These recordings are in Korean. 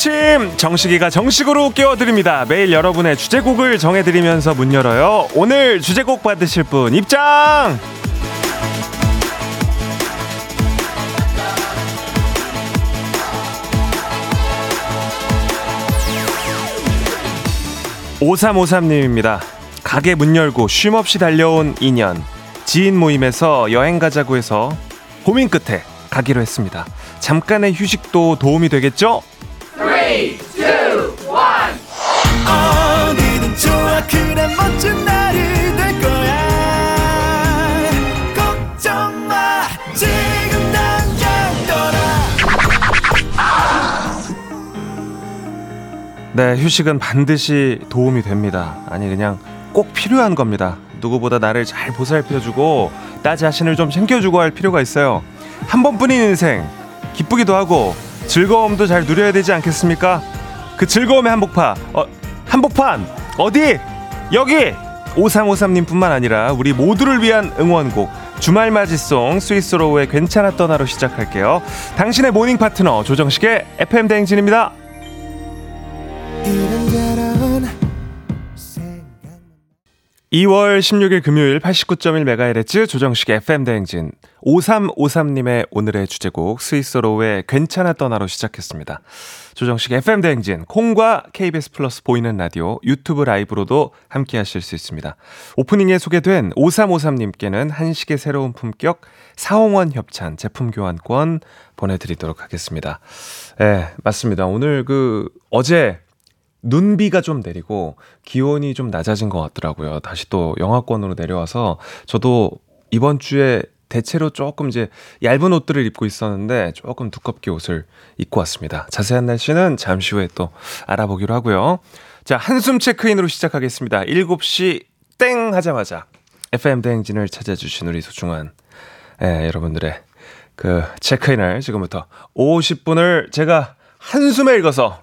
아침! 정식이가 정식으로 깨워드립니다. 매일 여러분의 주제곡을 정해드리면서 문 열어요. 오늘 주제곡 받으실 분 입장! 오삼오삼님입니다. 가게 문 열고 쉼없이 달려온 인연. 지인 모임에서 여행 가자고 해서 고민 끝에 가기로 했습니다. 잠깐의 휴식도 도움이 되겠죠? 멋진 날이 될 거야 걱정 마 지금 당장 떠나 네, 휴식은 반드시 도움이 됩니다. 아니, 그냥 꼭 필요한 겁니다. 누구보다 나를 잘 보살펴주고, 나 자신을 좀 챙겨주고 할 필요가 있어요. 한 번뿐인 인생, 기쁘기도 하고, 즐거움도 잘 누려야 되지 않겠습니까? 그 즐거움의 한복판, 어, 한복판, 어디? 여기! 5353님 뿐만 아니라 우리 모두를 위한 응원곡, 주말 맞이송 스윗소로우의 괜찮아 떠나로 시작할게요. 당신의 모닝 파트너, 조정식의 FM대행진입니다. 2월 16일 금요일 89.1MHz 조정식 FM 대행진 5353님의 오늘의 주제곡 스위스로의 괜찮아 떠나로 시작했습니다. 조정식 FM 대행진 콩과 KBS 플러스 보이는 라디오 유튜브 라이브로도 함께 하실 수 있습니다. 오프닝에 소개된 5353님께는 한식의 새로운 품격 사홍원 협찬 제품 교환권 보내드리도록 하겠습니다. 예, 맞습니다. 오늘 그 어제 눈비가 좀 내리고 기온이 좀 낮아진 것 같더라고요. 다시 또 영하권으로 내려와서 저도 이번 주에 대체로 조금 이제 얇은 옷들을 입고 있었는데 조금 두껍게 옷을 입고 왔습니다. 자세한 날씨는 잠시 후에 또 알아보기로 하고요. 자, 한숨 체크인으로 시작하겠습니다. 7시 땡 하자마자 FM 대행진을 찾아주신 우리 소중한 예, 여러분들의 그 체크인을 지금부터 50분을 제가 한숨에 읽어서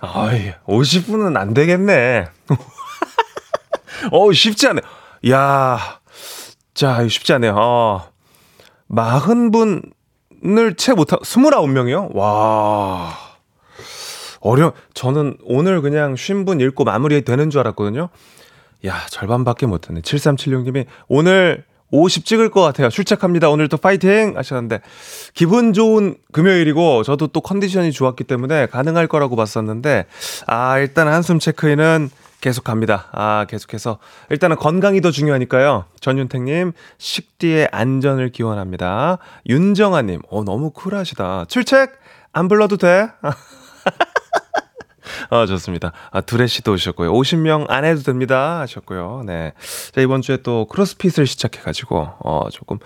아이, 50분은 안 되겠네. 어, 쉽지 않네. 야 자, 쉽지 않네요. 어, 40분을 채 못하, 29명이요? 와. 어려, 저는 오늘 그냥 쉰분 읽고 마무리 되는 줄 알았거든요. 야, 절반밖에 못 했네. 7376님이 오늘 50 찍을 것 같아요. 출첵합니다. 오늘도 파이팅! 하셨는데, 기분 좋은 금요일이고, 저도 또 컨디션이 좋았기 때문에 가능할 거라고 봤었는데, 아, 일단 한숨 체크인은 계속 갑니다. 아, 계속해서. 일단은 건강이 더 중요하니까요. 전윤택님, 식디의 안전을 기원합니다. 윤정아님, 어, 너무 쿨하시다. 출첵! 안 불러도 돼? 아, 좋습니다. 아, 두레 씨도 오셨고요. 50명 안 해도 됩니다. 하셨고요. 네. 자, 이번 주에 또 크로스핏을 시작해가지고, 어, 조금,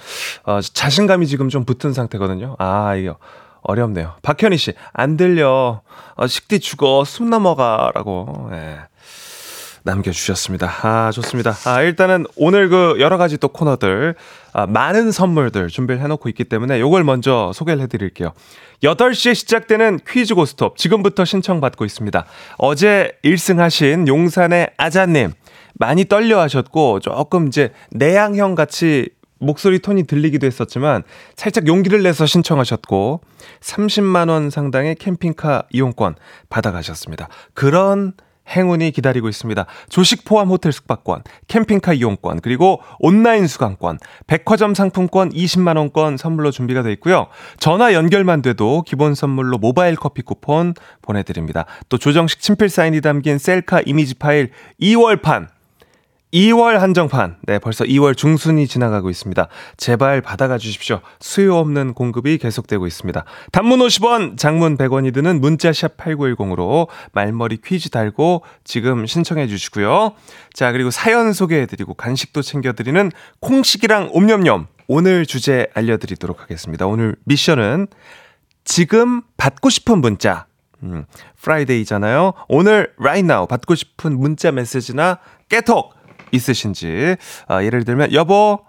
어, 자신감이 지금 좀 붙은 상태거든요. 아, 이거. 어렵네요. 박현희 씨, 안 들려. 어, 식디 죽어. 숨 넘어가. 라고. 네. 남겨주셨습니다. 아, 좋습니다. 아, 일단은 오늘 그 여러 가지 또 코너들, 아, 많은 선물들 준비를 해놓고 있기 때문에 요걸 먼저 소개를 해드릴게요. 8시에 시작되는 퀴즈 고스톱 지금부터 신청받고 있습니다. 어제 1승 하신 용산의 아자님, 많이 떨려 하셨고, 조금 이제 내향형 같이 목소리 톤이 들리기도 했었지만 살짝 용기를 내서 신청하셨고 30만 원 상당의 캠핑카 이용권 받아가셨습니다. 그런 행운이 기다리고 있습니다. 조식 포함 호텔 숙박권, 캠핑카 이용권, 그리고 온라인 수강권, 백화점 상품권 20만 원권 선물로 준비가 되어 있고요. 전화 연결만 돼도 기본 선물로 모바일 커피 쿠폰 보내 드립니다. 또 조정식 친필 사인이 담긴 셀카 이미지 파일 2월판 2월 한정판. 네, 벌써 2월 중순이 지나가고 있습니다. 제발 받아가 주십시오. 수요 없는 공급이 계속되고 있습니다. 단문 50원, 장문 100원이 드는 문자샵 8910으로 말머리 퀴즈 달고 지금 신청해 주시고요. 자, 그리고 사연 소개해 드리고 간식도 챙겨 드리는 콩식이랑 옴념념. 오늘 주제 알려 드리도록 하겠습니다. 오늘 미션은 지금 받고 싶은 문자 음, Friday잖아요. 오늘 right now 받고 싶은 문자 메시지나 깨톡 있으신지 아, 예를 들면 여보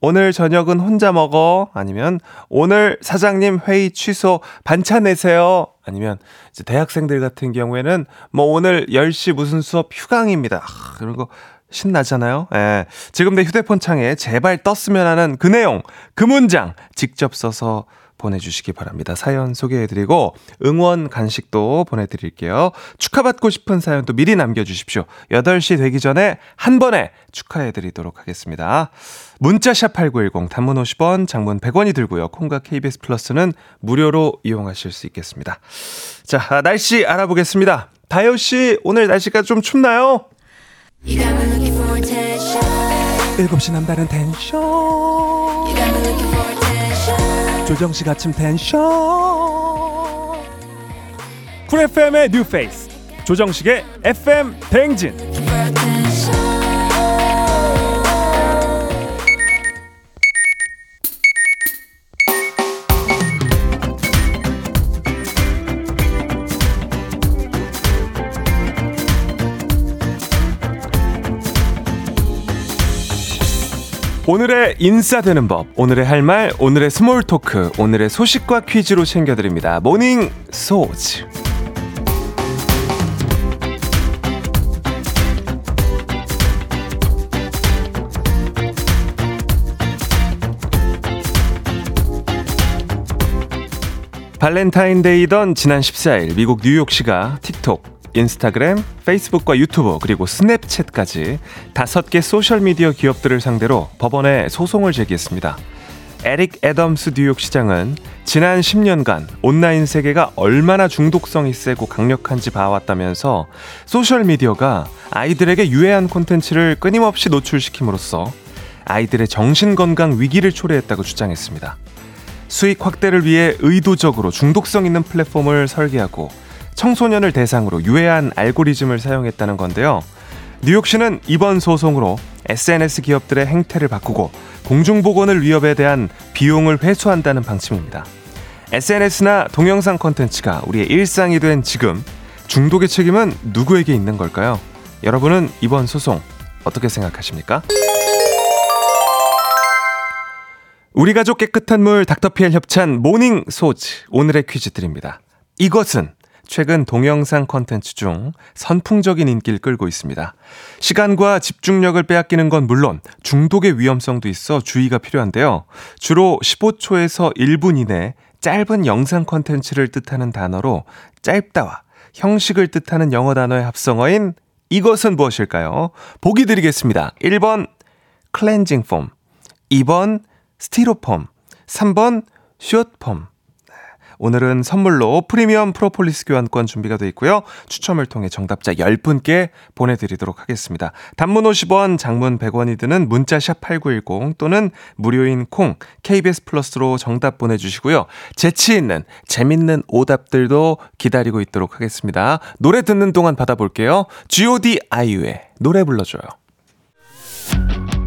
오늘 저녁은 혼자 먹어 아니면 오늘 사장님 회의 취소 반차 내세요 아니면 이제 대학생들 같은 경우에는 뭐 오늘 10시 무슨 수업 휴강입니다 아, 그런 거 신나잖아요. 예. 지금 내 휴대폰 창에 제발 떴으면 하는 그 내용, 그 문장 직접 써서 보내주시기 바랍니다. 사연 소개해드리고 응원 간식도 보내드릴게요. 축하받고 싶은 사연도 미리 남겨주십시오. 8시 되기 전에 한 번에 축하해드리도록 하겠습니다. 문자샵 8910 단문 50원, 장문 100원이 들고요. 콩과 KBS 플러스는 무료로 이용하실 수 있겠습니다. 자, 날씨 알아보겠습니다. 다효씨, 오늘 날씨가 좀 춥나요? 7시 남다른 텐션 조정식 아침 텐션. 쿨 FM의 뉴페이스 조정식의 FM 대행진 오늘의 인싸되는 법, 오늘의 할 말, 오늘의 small talk, 오늘의 소식과 퀴즈로 챙겨드립니다. 모닝 소즈. 발렌타인데이던 지난 14일 미국 뉴욕시가 틱톡, 인스타그램, 페이스북과 유튜브, 그리고 스냅챗까지 다섯 개 소셜미디어 기업들을 상대로 법원에 소송을 제기했습니다. 에릭 애덤스 뉴욕 시장은 지난 10년간 온라인 세계가 얼마나 중독성이 세고 강력한지 봐왔다면서 소셜미디어가 아이들에게 유해한 콘텐츠를 끊임없이 노출시킴으로써 아이들의 정신건강 위기를 초래했다고 주장했습니다. 수익 확대를 위해 의도적으로 중독성 있는 플랫폼을 설계하고 청소년을 대상으로 유해한 알고리즘을 사용했다는 건데요. 뉴욕시는 이번 소송으로 SNS 기업들의 행태를 바꾸고 공중보건을 위협에 대한 비용을 회수한다는 방침입니다. SNS나 동영상 콘텐츠가 우리의 일상이 된 지금 중독의 책임은 누구에게 있는 걸까요? 여러분은 이번 소송 어떻게 생각하십니까? 우리 가족 깨끗한 물 닥터피엘 협찬 모닝 소즈 오늘의 퀴즈 드립니다. 이것은 최근 동영상 컨텐츠 중 선풍적인 인기를 끌고 있습니다. 시간과 집중력을 빼앗기는 건 물론 중독의 위험성도 있어 주의가 필요한데요. 주로 15초에서 1분 이내 짧은 영상 컨텐츠를 뜻하는 단어로 짧다와 형식을 뜻하는 영어 단어의 합성어인 이것은 무엇일까요? 보기 드리겠습니다. 1번 클렌징 폼, 2번 스티로폼, 3번 숏폼. 오늘은 선물로 프리미엄 프로폴리스 교환권 준비가 되어 있고요. 추첨을 통해 정답자 10분께 보내드리도록 하겠습니다. 단문 50원, 장문 100원이 드는 문자샵 8910 또는 무료인 콩, KBS 플러스로 정답 보내주시고요. 재치 있는, 재밌는 오답들도 기다리고 있도록 하겠습니다. 노래 듣는 동안 받아볼게요. G.O.D. 아이유의 노래 불러줘요.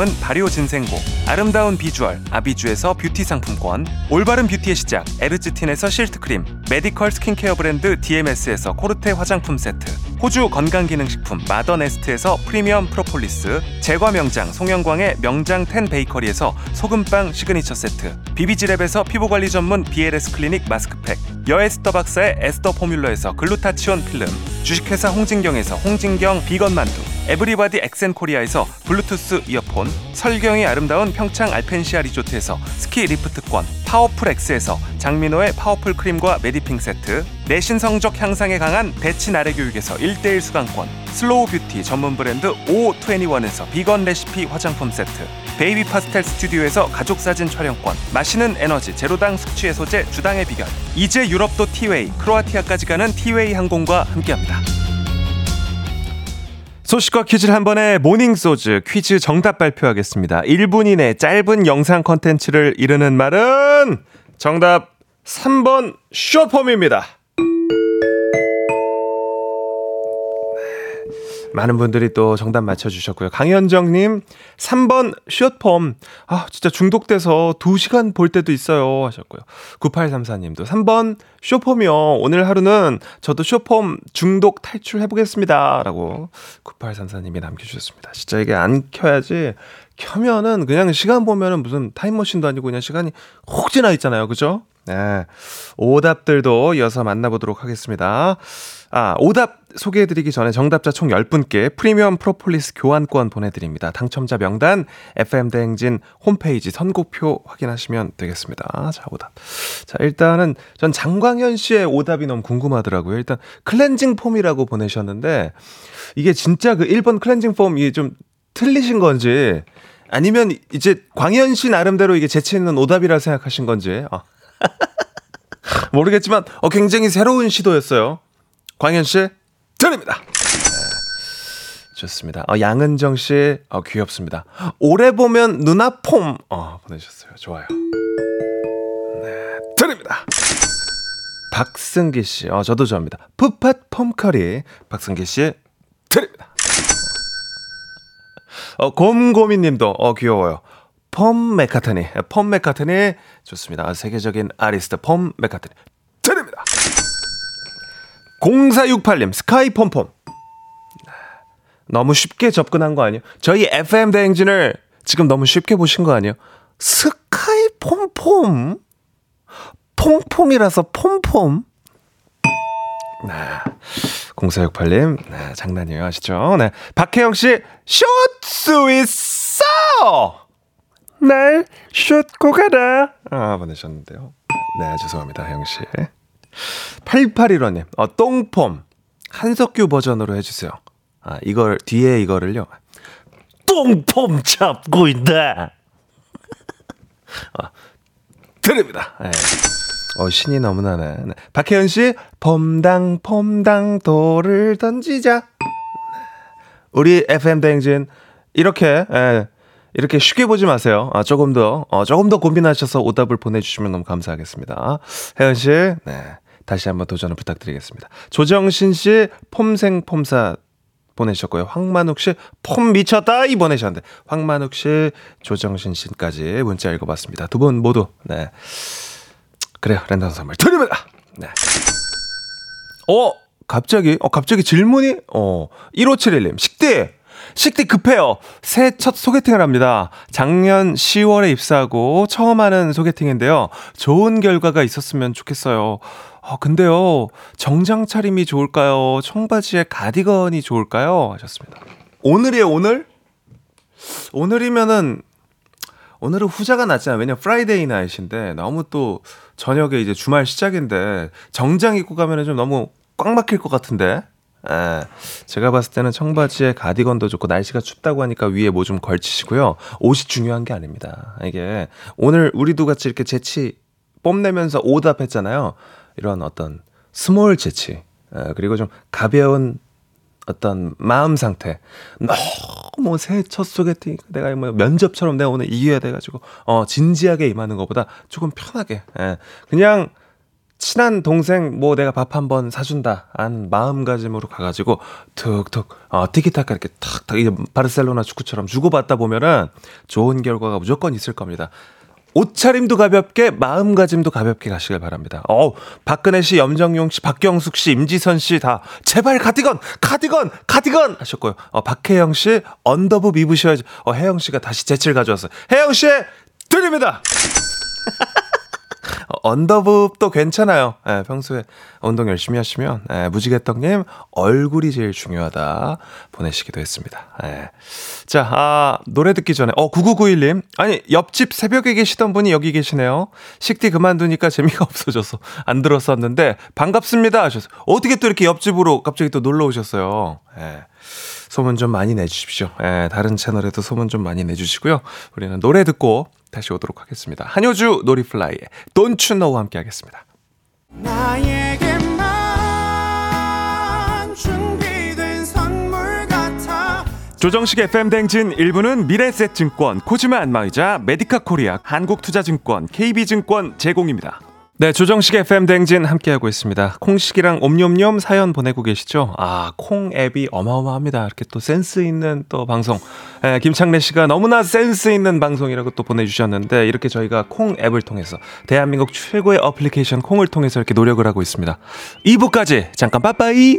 은 발효 진생고, 아름다운 비주얼 아비주에서 뷰티 상품권, 올바른 뷰티의 시작 에르츠틴에서 실트 크림, 메디컬 스킨케어 브랜드 DMS에서 코르테 화장품 세트, 호주 건강기능식품 마더네스트에서 프리미엄 프로폴리스, 제과 명장 송영광의 명장 텐 베이커리에서 소금빵 시그니처 세트, 비비지랩에서 피부관리 전문 BLS 클리닉 마스크팩, 여에스더 박사의 에스더 포뮬러에서 글루타치온 필름, 주식회사 홍진경에서 홍진경 비건 만두, 에브리바디 엑센코리아에서 블루투스 이어폰, 설경이 아름다운 평창 알펜시아 리조트에서 스키 리프트권, 파워풀 X에서 장민호의 파워풀 크림과 메디핑 세트, 내 신 성적 향상에 강한 배치 나래 교육에서 1대1 수강권, 슬로우 뷰티 전문 브랜드 O21에서 비건 레시피 화장품 세트, 베이비 파스텔 스튜디오에서 가족 사진 촬영권, 마시는 에너지 제로당 숙취 해소제 주당의 비결, 이제 유럽도 티웨이, 크로아티아까지 가는 티웨이 항공과 함께합니다. 소식과 퀴즈를 한 번에 모닝 소즈 퀴즈 정답 발표하겠습니다. 1분 이내 짧은 영상 컨텐츠를 이르는 말은 정답 3번 숏폼입니다. 많은 분들이 또 정답 맞춰주셨고요. 강현정님, 3번 숏폼. 아, 진짜 중독돼서 2시간 볼 때도 있어요. 하셨고요. 9834님도 3번 숏폼이요. 오늘 하루는 저도 숏폼 중독 탈출해보겠습니다. 라고 9834님이 남겨주셨습니다. 진짜 이게 안 켜야지. 켜면은 그냥 시간 보면은 무슨 타임머신도 아니고 그냥 시간이 혹 지나 있잖아요. 그죠? 네. 오답들도 이어서 만나보도록 하겠습니다. 아, 오답 소개해드리기 전에 정답자 총 10분께 프리미엄 프로폴리스 교환권 보내드립니다. 당첨자 명단 FM대행진 홈페이지 선곡표 확인하시면 되겠습니다. 자, 오답. 자, 일단은 전 장광현 씨의 오답이 너무 궁금하더라고요. 일단 클렌징 폼이라고 보내셨는데 이게 진짜 그 1번 클렌징 폼 이게 좀 틀리신 건지 아니면 이제 광현 씨 나름대로 이게 재치 있는 오답이라 생각하신 건지 어. 모르겠지만 어, 굉장히 새로운 시도였어요. 광현 씨 드립니다. 네, 좋습니다. 어, 양은정 씨 어, 귀엽습니다. 오래 보면 누나 폼 어, 보내주셨어요. 좋아요. 네 드립니다. 박승기 씨, 어, 저도 좋아합니다. 푸팟 폼커리 박승기 씨 드립니다. 어, 곰곰이 님도 어, 귀여워요. 폼 맥카트니, 폼 맥카트니 좋습니다. 세계적인 아리스트 폼 드립니다. 0468님 스카이 폼폼 너무 쉽게 접근한 거 아니에요? 저희 FM 대행진을 지금 너무 쉽게 보신 거 아니에요? 스카이 폼폼 폼폼이라서 폼폼 네. 0468님, 네, 장난이에요. 아시죠? 네. 박혜영 씨, 숏수 있어! 날 숏고 가라. 아, 보내셨는데요. 네, 죄송합니다, 혜영 씨. 8815님, 어, 똥폼. 한석규 버전으로 해주세요. 아, 이걸, 뒤에 이거를요. 똥폼 잡고 있다. 아, 드립니다. 네. 어, 신이 너무나네. 네. 박혜연 씨, 폼당, 폼당, 돌을 던지자. 우리 FM 대행진, 이렇게, 예, 이렇게 쉽게 보지 마세요. 아, 조금 더, 어, 조금 더 고민하셔서 오답을 보내주시면 너무 감사하겠습니다. 혜연 씨, 네. 다시 한번 도전을 부탁드리겠습니다. 조정신 씨, 폼생 폼사 보내셨고요. 황만욱 씨, 폼 미쳤다! 이 보내셨는데, 황만욱 씨, 조정신 씨까지 문자 읽어봤습니다. 두 분 모두, 네. 그래요. 랜덤 선물 드립니다. 네. 어, 갑자기, 어, 갑자기 질문이, 어, 1571님, 식대! 식대 급해요. 새해 첫 소개팅을 합니다. 작년 10월에 입사하고 처음 하는 소개팅인데요. 좋은 결과가 있었으면 좋겠어요. 어, 근데요, 정장 차림이 좋을까요? 청바지에 가디건이 좋을까요? 하셨습니다. 오늘이에요, 오늘? 오늘이면은, 오늘은 후자가 낫잖아요. 왜냐면 Friday night인데 너무 또 저녁에 이제 주말 시작인데 정장 입고 가면은 좀 너무 꽉 막힐 것 같은데. 에, 제가 봤을 때는 청바지에 가디건도 좋고 날씨가 춥다고 하니까 위에 뭐 좀 걸치시고요. 옷이 중요한 게 아닙니다. 이게 오늘 우리도 같이 이렇게 재치 뽐내면서 오답했잖아요. 이런 어떤 small 재치 에, 그리고 좀 가벼운 어떤 마음 상태 너무 새해 첫 소개팅 내가 뭐 면접처럼 내가 오늘 이겨야 돼가지고 어 진지하게 임하는 것보다 조금 편하게 예. 그냥 친한 동생 뭐 내가 밥 한 번 사준다 한 마음가짐으로 가가지고 툭툭 어 티키타카 이렇게 탁탁 이제 바르셀로나 축구처럼 주고받다 보면은 좋은 결과가 무조건 있을 겁니다. 옷차림도 가볍게 마음가짐도 가볍게 가시길 바랍니다. 어, 박근혜 씨, 염정용 씨, 박경숙 씨, 임지선 씨 다 제발 가디건, 가디건, 가디건 하셨고요. 어, 박혜영 씨 언더부 입으셔야지. 어, 혜영 씨가 다시 재치를 가져왔어요. 혜영 씨 드립니다. 어, 언더부도 괜찮아요. 예, 평소에 운동 열심히 하시면 예, 무지개떡님 얼굴이 제일 중요하다 보내시기도 했습니다. 예. 자, 아, 노래 듣기 전에 어 9991님 아니 옆집 새벽에 계시던 분이 여기 계시네요. 식디 그만두니까 재미가 없어져서 안 들었었는데 반갑습니다 하셔서 어떻게 또 이렇게 옆집으로 갑자기 또 놀러 오셨어요. 예. 소문 좀 많이 내주십시오. 예, 다른 채널에도 소문 좀 많이 내주시고요. 우리는 노래 듣고 다시 오도록 하겠습니다. 한효주 놀이플라이의 Don't You Know와 함께 하겠습니다. 조정식 FM 대행진 1부는 미래셋증권, 코지마 안마의자, 메디카 코리아, 한국투자증권, KB증권 제공입니다. 네, 조정식 FM 대행진 함께하고 있습니다. 콩식이랑 옴뇸뇸 사연 보내고 계시죠? 아, 콩 앱이 어마어마합니다. 이렇게 또 센스 있는 또 방송. 예, 김창래 씨가 너무나 센스 있는 방송이라고 또 보내주셨는데, 이렇게 저희가 콩 앱을 통해서, 대한민국 최고의 어플리케이션 콩을 통해서 이렇게 노력을 하고 있습니다. 2부까지 잠깐 빠빠이!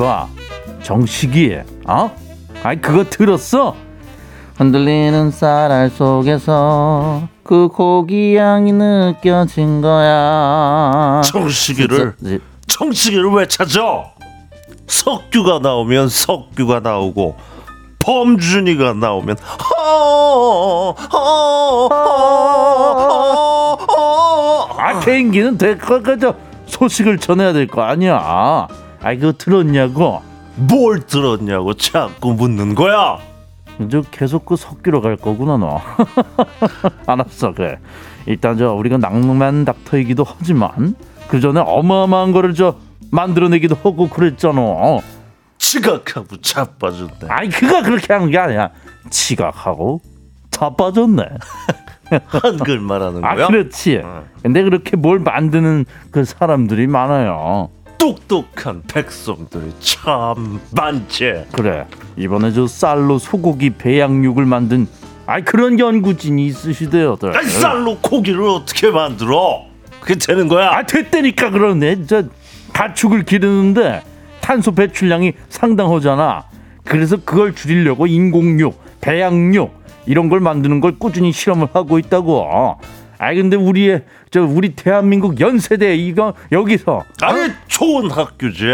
알바 정식이. 어? 아이 그거 들었어? 흔들리는 쌀알 속에서 그 고기 향이 느껴진 거야. 정식이를? 저- 저- 정식이를 왜 찾아? 석규가 나오면 석규가 나오고 범준이가 나오면 아 개인기는 그저 소식을 전해야 될 거 아니야 아이 그거 들었냐고 뭘 들었냐고 자꾸 묻는 거야. 저 계속 그 석기로 갈 거구나 너 알았어 그래 일단 저 우리가 낭만 닥터이기도 하지만 그 전에 어마어마한 거를 저 만들어내기도 하고 그랬잖아 지각하고 자빠졌네. 아이 그가 그렇게 하는 게 아니야 지각하고 자빠졌네 한글 말하는 아 거야? 그렇지 어. 근데 그렇게 뭘 만드는 그 사람들이 많아요 똑똑한 백성들이 참 많지. 그래 이번에 저 쌀로 소고기 배양육을 만든 아이 그런 연구진이 있으시대요들 아니 쌀로 고기를 어떻게 만들어? 그게 되는 거야? 아 됐다니까 그러네 저 가축을 기르는데 탄소 배출량이 상당하잖아 그래서 그걸 줄이려고 인공육 배양육 이런 걸 만드는 걸 꾸준히 실험을 하고 있다고 아 근데 우리의 저 우리 대한민국 연세대 이거 여기서 아니 좋은 학교지.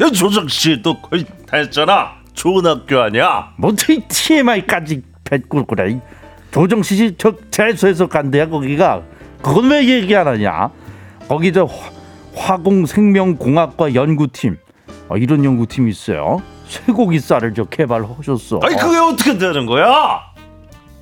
야, 조정 씨도 거의 다 했잖아. 좋은 학교 아니야? 뭐이 TMI까지 뱉고 그래 조정 씨저 재수해서 간대야 거기가 그건 왜 얘기 안 하냐 거기 저 화- 화공생명공학과 연구팀 어, 이런 연구팀이 있어요 쇠고기 쌀을 저 개발하셨어 아니 그게 어떻게 되는 거야?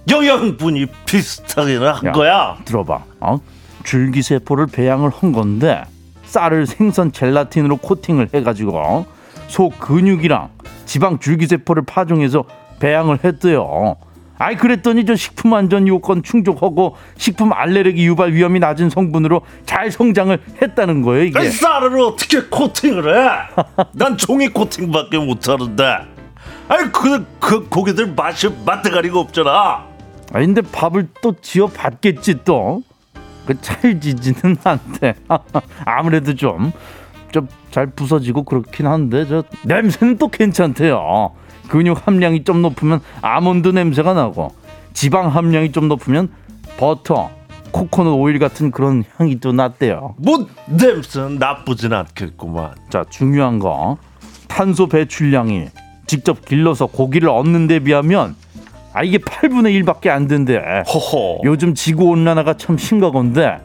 영양분이 비슷하게는 한 야. 거야. 들어봐 어? 줄기세포를 배양을 한 건데 쌀을 생선 젤라틴으로 코팅을 해가지고 소 근육이랑 지방 줄기세포를 파종해서 배양을 했대요. 아이 그랬더니 저 식품 안전 요건 충족하고 식품 알레르기 유발 위험이 낮은 성분으로 잘 성장을 했다는 거예요 이게. 아니 쌀을 어떻게 코팅을 해? 난 종이 코팅밖에 못하는데. 아니 그, 그 고기들 맛이 맛대가리가 없잖아. 아 근데 밥을 또 지어 받겠지 또. 그 찰지지는 않대. 아무래도 좀 좀 잘 부서지고 그렇긴 한데 저 냄새는 또 괜찮대요. 근육 함량이 좀 높으면 아몬드 냄새가 나고 지방 함량이 좀 높으면 버터, 코코넛 오일 같은 그런 향이 또 났대요. 뭐 냄새는 나쁘진 않겠구만. 자 중요한 거 탄소 배출량이 직접 길러서 고기를 얻는 데 비하면 아 이게 8분의 1밖에 안 된대. 허허. 요즘 지구 온난화가 참 심각한데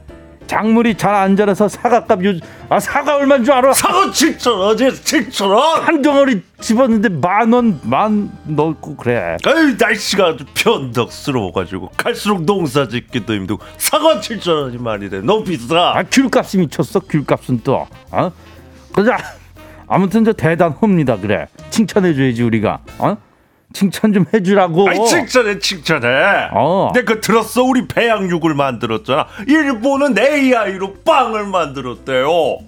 작물이 잘 안 자라서 사과값 요아 사과 얼마인 줄 알아? 사과 7천 원이지 7천 원. 한 덩어리 집었는데 만 원 만 넣고 그래. 아유 날씨가 아주 변덕스러워가지고 갈수록 농사 짓기도 힘들고 사과 7천 원이 말이래 너무 비싸. 아 귤값이 미쳤어 귤값은 또. 어? 그자 아무튼 저 대단합니다 그래. 칭찬해줘야지 우리가. 어? 칭찬 좀 해주라고. 아이 칭찬해 칭찬해. 어. 내가 그 들었어 우리 배양육을 만들었잖아. 일본은 AI로 빵을 만들었대요.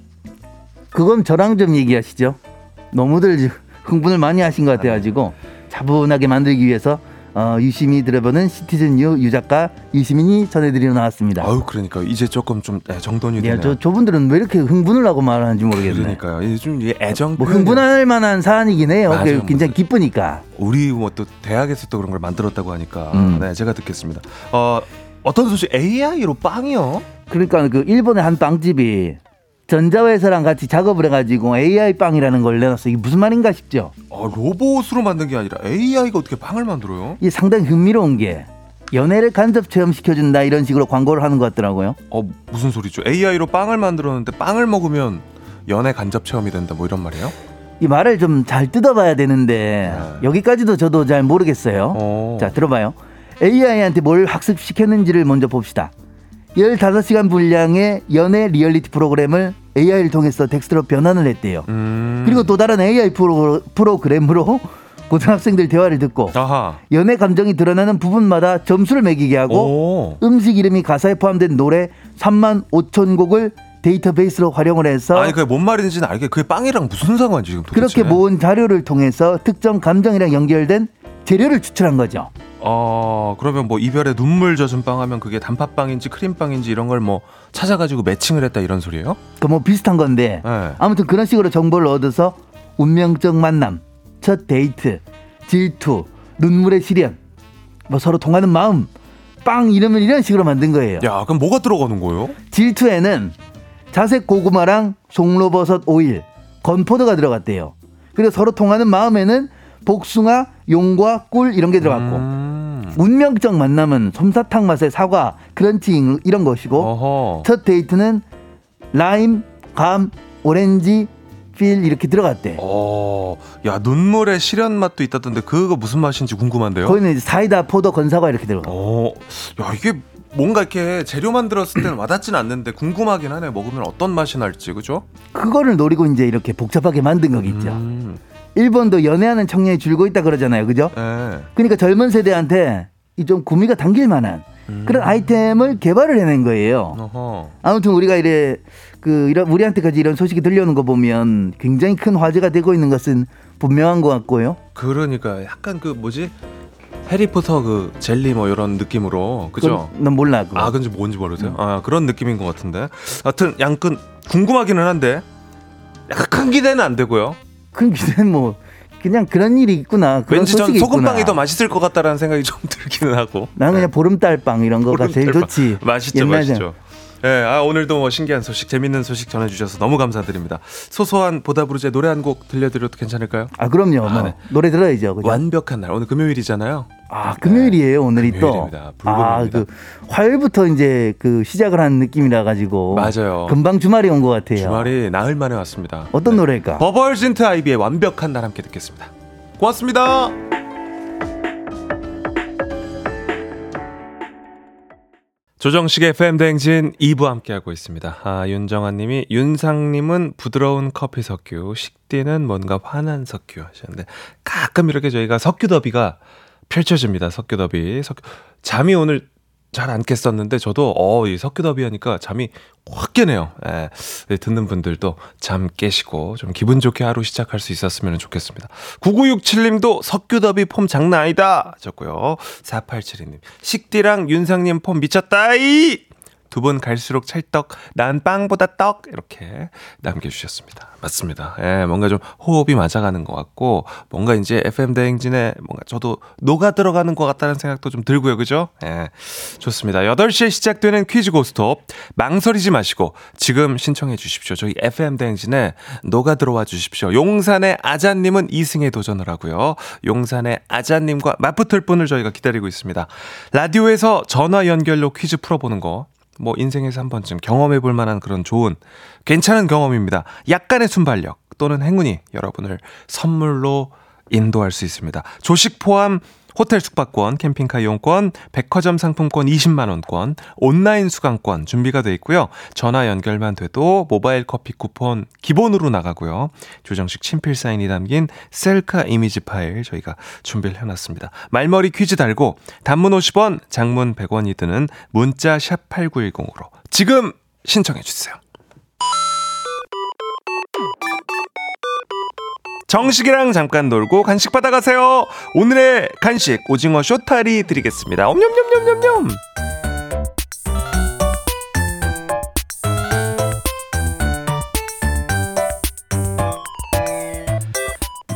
그건 저랑 좀 얘기하시죠. 너무들 흥분을 많이 하신 것 같아가지고 차분하게 만들기 위해서 어, 유심히 들어보는 시티즌 유 유작가 유시민이 전해드리러 나왔습니다. 아유 그러니까 이제 조금 좀 네, 정돈이 예, 되네요. 저 저분들은 왜 이렇게 흥분을 하고 말하는지 모르겠네. 그러니까요. 좀 이게 애정 뭐 흥분할 만한 사안이긴 해요. 맞아요. 그 굉장히 기쁘니까. 우리 뭐 또 대학에서 또 그런 걸 만들었다고 하니까 음. 네 제가 듣겠습니다. 어 어떤 소식 AI로 빵이요? 그러니까 그 일본의 한 빵집이 전자회사랑 같이 작업을 해가지고 AI 빵이라는 걸 내놨어. 이게 무슨 말인가 싶죠. 아, 로봇으로 만든 게 아니라 AI가 어떻게 빵을 만들어요? 이게 상당히 흥미로운 게 연애를 간접 체험시켜준다 이런 식으로 광고를 하는 것 같더라고요. 어 무슨 소리죠? AI로 빵을 만들었는데 빵을 먹으면 연애 간접 체험이 된다 뭐 이런 말이에요? 이 말을 좀 잘 뜯어봐야 되는데 네. 여기까지도 저도 잘 모르겠어요. 어. 자 들어봐요. AI한테 뭘 학습시켰는지를 먼저 봅시다. 15시간 분량의 연애 리얼리티 프로그램을 AI를 통해서 텍스트로 변환을 했대요. 음. 그리고 또 다른 AI 프로, 프로그램으로 고등학생들 대화를 듣고 아하. 연애 감정이 드러나는 부분마다 점수를 매기게 하고 오. 음식 이름이 가사에 포함된 노래 3만 5천 곡을 데이터베이스로 활용을 해서 아니 그게 뭔 말인지는 알게 그게 빵이랑 무슨 상관이지 지금 도대체? 그렇게 모은 자료를 통해서 특정 감정이랑 연결된 재료를 추출한 거죠. 어 그러면 뭐 이별에 눈물 젖은 빵 하면 그게 단팥빵인지 크림빵인지 이런 걸 뭐 찾아가지고 매칭을 했다 이런 소리예요? 그 뭐 비슷한 건데 네. 아무튼 그런 식으로 정보를 얻어서 운명적 만남, 첫 데이트, 질투, 눈물의 시련, 뭐 서로 통하는 마음, 빵 이름을 이런 식으로 만든 거예요. 야 그럼 뭐가 들어가는 거예요? 질투에는 자색 고구마랑 송로버섯 오일, 건포도가 들어갔대요. 그리고 서로 통하는 마음에는 복숭아, 용과 꿀 이런 게 들어갔고 음. 운명적 만남은 솜사탕 맛의 사과, crunch 이런 것이고 어허. 첫 데이트는 라임, 감, 오렌지 peel 이렇게 들어갔대. 어, 야 눈물의 시련 맛도 있다던데 그거 무슨 맛인지 궁금한데요. 거기는 이제 사이다, 포도, 건사과 이렇게 들어가. 어, 야 이게 뭔가 이렇게 재료 만 들었을 때는 와닿진 않는데 궁금하긴 하네. 먹으면 어떤 맛이 날지 그죠? 그거를 노리고 이제 이렇게 복잡하게 만든 거겠죠. 음, 일본도 연애하는 청년이 줄고 있다 그러잖아요, 그죠? 네. 그러니까 젊은 세대한테 이 좀 구미가 당길 만한 그런 아이템을 개발을 해낸 거예요. 어허. 아무튼 우리가 이래 그 이런 우리한테까지 이런 소식이 들려오는 거 보면 굉장히 큰 화제가 되고 있는 것은 분명한 것 같고요. 그러니까 약간 그 뭐지? 해리포터 그 젤리 뭐 이런 느낌으로 그죠? 난 몰라. 그거. 아, 근지 뭔지 모르세요? 아, 그런 느낌인 것 같은데. 하여튼 양끈 궁금하기는 한데 약간 큰 기대는 안 되고요. 큰 기대는 뭐 그냥 그런 일이 있구나. 그런 왠지 전 소식이 소금빵이 있구나. 더 맛있을 것 같다라는 생각이 좀 들기는 하고. 나는 그냥 보름달빵 이런 거가 제일 보름달빵. 좋지. 맛있죠. 맛있죠. 예, 아, 오늘도 뭐 신기한 소식, 재밌는 소식 전해주셔서 너무 감사드립니다. 소소한 보다부르제 노래 한 곡 들려드려도 괜찮을까요? 아 그럼요. 뭐 네. 노래 들어야죠. 그죠? 완벽한 날, 오늘 금요일이잖아요. 아 금요일이에요 오늘이 금요일입니다. 또. 아 불금입니다. 그 화요일부터 이제 그 시작을 한 느낌이라 가지고. 맞아요. 금방 주말이 온 것 같아요. 주말이 나흘 만에 왔습니다. 어떤 네. 노래일까? 버벌진트 아이비의 완벽한 날 함께 듣겠습니다. 고맙습니다. 조정식의 FM 대행진 2부 함께하고 있습니다. 아, 윤정아님이 윤상님은 부드러운 커피 석유, 식디는 뭔가 환한 석유 하셨는데 가끔 이렇게 저희가 석유 더비가 펼쳐집니다. 석유 더비. 석유. 잠이 오늘 잘 안 깼었는데 저도 어, 이 석유 더비 하니까 잠이 확 깨네요. 예. 네, 듣는 분들도 잠 깨시고 좀 기분 좋게 하루 시작할 수 있었으면 좋겠습니다. 9967님도 석유 더비 폼 장난 아니다 하셨고요. 4872님 식디랑 윤상님 폼 미쳤다이 두분 갈수록 찰떡 난 빵보다 떡 이렇게 남겨주셨습니다. 맞습니다. 예, 뭔가 좀 호흡이 맞아가는 것 같고 뭔가 이제 FM 대행진에 뭔가 저도 녹아 들어가는 것 같다는 생각도 좀 들고요, 그죠? 예, 좋습니다. 8시에 시작되는 퀴즈 고스톱 망설이지 마시고 지금 신청해 주십시오. 저희 FM 대행진에 녹아 들어와 주십시오. 용산의 아자님은 2승에 도전을 하고요. 용산의 아자님과 맞붙을 분을 저희가 기다리고 있습니다. 라디오에서 전화 연결로 퀴즈 풀어보는 거 뭐 인생에서 한 번쯤 경험해 볼 만한 그런 좋은 괜찮은 경험입니다. 약간의 순발력 또는 행운이 여러분을 선물로 인도할 수 있습니다. 조식 포함 호텔 숙박권, 캠핑카 이용권, 백화점 상품권 20만 원권, 온라인 수강권 준비가 돼 있고요. 전화 연결만 돼도 모바일 커피 쿠폰 기본으로 나가고요. 조정식 친필 사인이 담긴 셀카 이미지 파일 저희가 준비를 해놨습니다. 말머리 퀴즈 달고 단문 50원, 장문 100원이 드는 문자 샵 8910으로 지금 신청해 주세요. 정식이랑 잠깐 놀고 간식 받아가세요. 오늘의 간식 오징어 숏다리 드리겠습니다. 엄냠냠냠냠냠.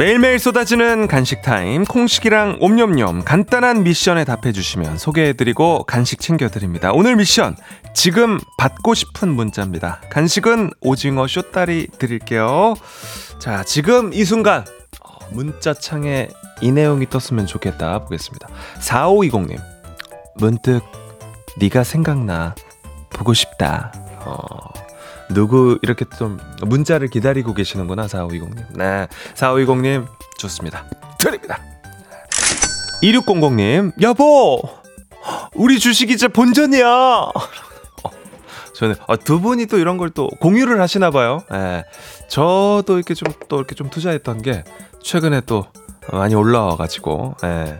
매일매일 쏟아지는 간식 타임 콩식이랑 옴뇸뇸 간단한 미션에 답해주시면 소개해드리고 간식 챙겨드립니다. 오늘 미션 지금 받고 싶은 문자입니다. 간식은 오징어 숏다리 드릴게요. 자 지금 이 순간 어, 문자창에 이 내용이 떴으면 좋겠다 보겠습니다. 4520님 문득 네가 생각나 보고 싶다. 어, 누구 이렇게 좀 문자를 기다리고 계시는구나 4520님. 네. 4520님 좋습니다. 드립니다. 2600님 여보 우리 주식 이제 본전이야. 어, 저는 어, 두 분이 또 이런 걸 또 공유를 하시나 봐요. 예. 저도 이렇게 좀 또 이렇게 좀 투자했던 게 최근에 또 많이 올라와 가지고 예.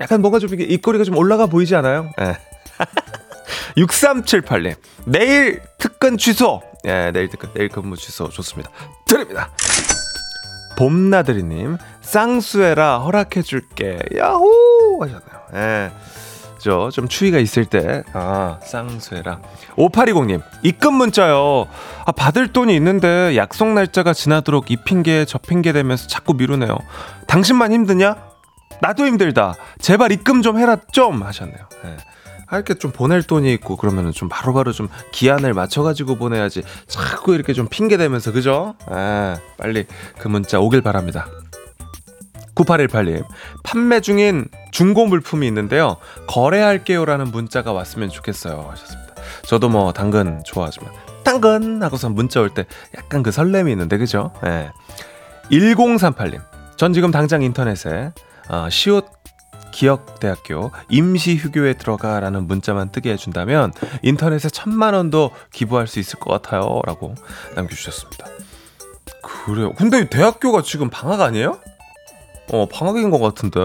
약간 뭔가 좀 이게 입꼬리가 좀 올라가 보이지 않아요? 예. 6378님 내일 특근 취소 예 내일 특근 내일 근무 취소 좋습니다 드립니다 봄나들이님 쌍수해라 허락해줄게 야호 하셨네요 예. 저좀 추위가 있을 때, 아, 쌍수해라. 5820님, 입금 문자요. 아, 받을 돈이 있는데 약속 날짜가 지나도록 이 핑계 저 핑계 대면서 자꾸 미루네요. 당신만 힘드냐? 나도 힘들다. 제발 입금 좀 해라 좀 하셨네요. 예. 아, 이렇게 좀 보낼 돈이 있고 그러면은 좀 바로바로 좀 기한을 맞춰가지고 보내야지. 자꾸 이렇게 좀 핑계 대면서 그죠? 아, 빨리 그 문자 오길 바랍니다. 9818님, 판매 중인 중고 물품이 있는데요. 거래할게요라는 문자가 왔으면 좋겠어요. 하셨습니다. 저도 뭐 당근 좋아하지만 당근 하고서 문자 올 때 약간 그 설렘이 있는데 그죠? 예. 1038님, 전 지금 당장 인터넷에 어, 시옷 기억대학교 임시휴교에 들어가라는 문자만 뜨게 해준다면 인터넷에 천만 원도 기부할 수 있을 것 같아요. 라고 남겨주셨습니다. 그래요. 근데 대학교가 지금 방학 아니에요? 어, 방학인 것 같은데?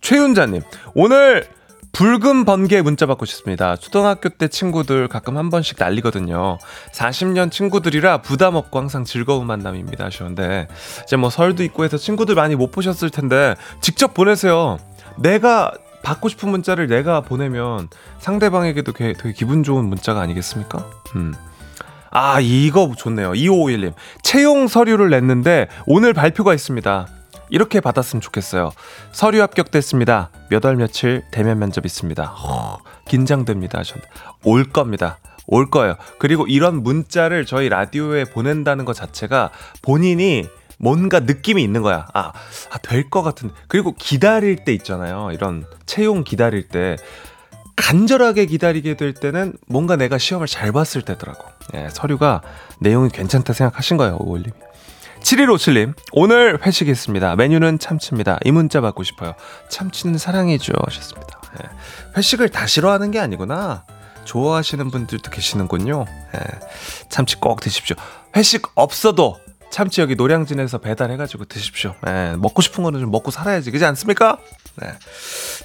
최윤자님, 오늘 붉은 번개 문자 받고 싶습니다. 초등학교 때 친구들 가끔 한 번씩 날리거든요. 40년 친구들이라 부담 없고 항상 즐거운 만남입니다. 하셨는데, 이제 뭐 설도 있고 해서 친구들 많이 못 보셨을 텐데, 직접 보내세요. 내가 받고 싶은 문자를 내가 보내면 상대방에게도 게- 되게 기분 좋은 문자가 아니겠습니까? 음. 아, 이거 좋네요. 2551님. 채용 서류를 냈는데 오늘 발표가 있습니다. 이렇게 받았으면 좋겠어요. 서류 합격됐습니다. 몇 월 며칠 대면 면접 있습니다. 허, 긴장됩니다. 하셨는데 올 겁니다. 올 거예요. 그리고 이런 문자를 저희 라디오에 보낸다는 것 자체가 본인이 뭔가 느낌이 있는 거야. 아, 아 될 것 같은데. 그리고 기다릴 때 있잖아요. 이런 채용 기다릴 때 간절하게 기다리게 될 때는 뭔가 내가 시험을 잘 봤을 때더라고. 예, 서류가 내용이 괜찮다 생각하신 거예요, 오일님이. 7157님, 오늘 회식 있습니다. 메뉴는 참치입니다. 이 문자 받고 싶어요. 참치는 사랑이죠. 하셨습니다. 예, 회식을 다 싫어하는 게 아니구나. 좋아하시는 분들도 계시는군요. 예, 참치 꼭 드십시오. 회식 없어도 참치 여기 노량진에서 배달해가지고 드십시오. 예, 먹고 싶은 거는 좀 먹고 살아야지. 그지 않습니까? 네.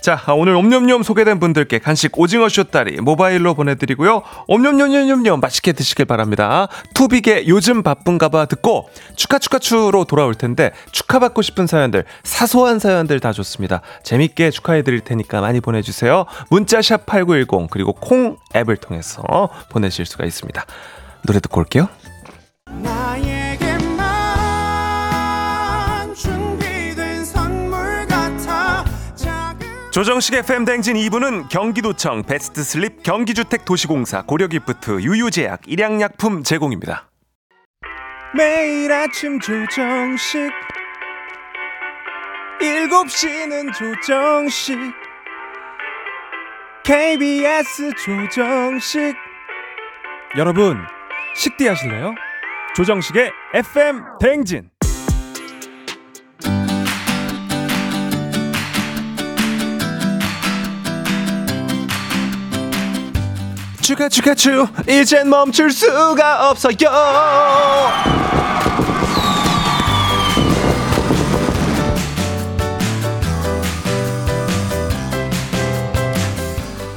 자, 아, 오늘 옴념념 소개된 분들께 간식 오징어 쇼다리 모바일로 보내드리고요. 옴념념념념념 맛있게 드시길 바랍니다. 투빅의 요즘 바쁜가 봐 듣고 축하 축하추로 돌아올 텐데 축하받고 싶은 사연들 사소한 사연들 다 좋습니다. 재밌게 축하해드릴 테니까 많이 보내주세요. 문자샵 8910 그리고 콩 앱을 통해서 보내실 수가 있습니다. 노래 듣고 올게요. 나에게 조정식 FM 댕진 2부는 경기도청 베스트 슬립 경기주택 도시공사 고려기프트 유유제약 일양약품 제공입니다. 매일 아침 조정식 7시는 조정식 KBS 조정식 여러분 식대 하실래요? 조정식의 FM 댕진 추가 추가 추 이젠 멈출 수가 없어요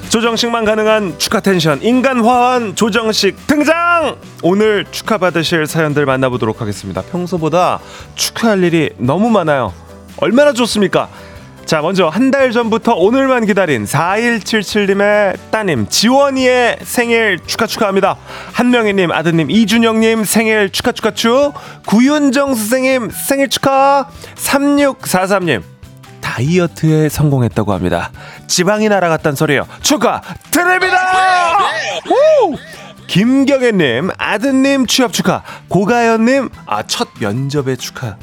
조정식만 가능한 축하 텐션 인간 화환 조정식 등장. 오늘 축하 받으실 사연들 만나보도록 하겠습니다. 평소보다 축하할 일이 너무 많아요. 얼마나 좋습니까? 자, 먼저 한 달 전부터 오늘만 기다린 4177님의 따님 지원이의 생일 축하 축하합니다. 한명희님, 아드님 이준영님 생일 축하 축하 축. 구윤정 선생님 생일 축하. 3643님 다이어트에 성공했다고 합니다. 지방이 날아갔단 소리요. 축하 드립니다. 우! 김경애님 아드님 취업 축하. 고가연님 아 첫 면접에 축하.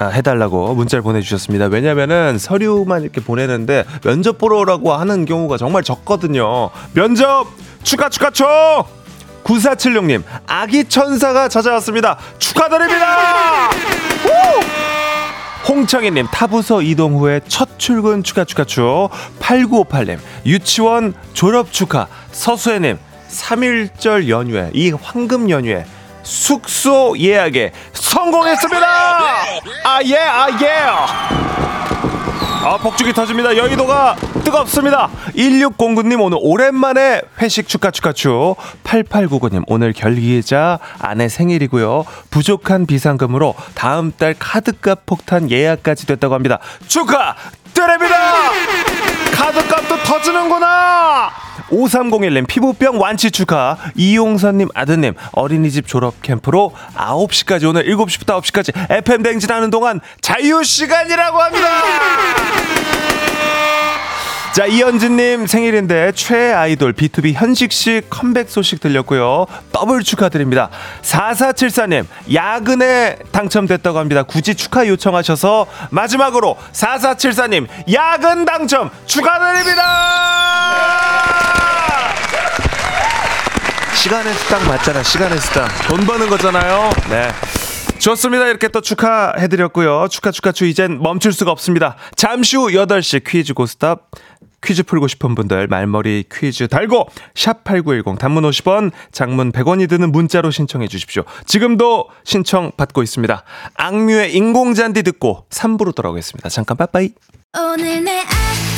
아, 해달라고 문자를 보내주셨습니다. 왜냐면은 서류만 이렇게 보내는데 면접 보러 오라고 하는 경우가 정말 적거든요. 면접 축하 축하 축! 9476님 아기 천사가 찾아왔습니다. 축하드립니다. 우! 홍청희님 타부서 이동 후에 첫 출근 축하 축하 축 8958님 유치원 졸업 축하 서수혜님 3일절 연휴에 이 황금 연휴에 숙소 예약에 성공했습니다. 아 예 아 예. 아 폭죽이 터집니다. 여의도가 뜨겁습니다. 1609님 오늘 오랜만에 회식 축하 축하 축. 8899님 오늘 결기자 아내 생일이고요. 부족한 비상금으로 다음 달 카드값 폭탄 예약까지 됐다고 합니다. 축하 드립니다! 터지는구나 5301님 피부병 완치 축하. 이용선님 아드님 어린이집 졸업 캠프로 9시까지 오늘 7시부터 9시까지 FM 댕진하는 동안 자유시간이라고 합니다 자 이현진님 생일인데 최애 아이돌 B2B 현식 씨 컴백 소식 들렸고요. 더블 축하드립니다. 4474님 야근에 당첨됐다고 합니다. 굳이 축하 요청하셔서 마지막으로 4474님 야근 당첨 축하드립니다! 시간의 수당 맞잖아 시간의 수당. 돈 버는 거잖아요. 네. 좋습니다. 이렇게 또 축하해드렸고요. 축하 축하 축 이젠 멈출 수가 없습니다. 잠시 후 8시 퀴즈 고스톱 퀴즈 풀고 싶은 분들 말머리 퀴즈 달고 샵 8910 단문 50원 장문 100원이 드는 문자로 신청해 주십시오. 지금도 신청 받고 있습니다. 악뮤의 인공잔디 듣고 3부로 돌아오겠습니다. 잠깐 빠빠이. 오늘 내 아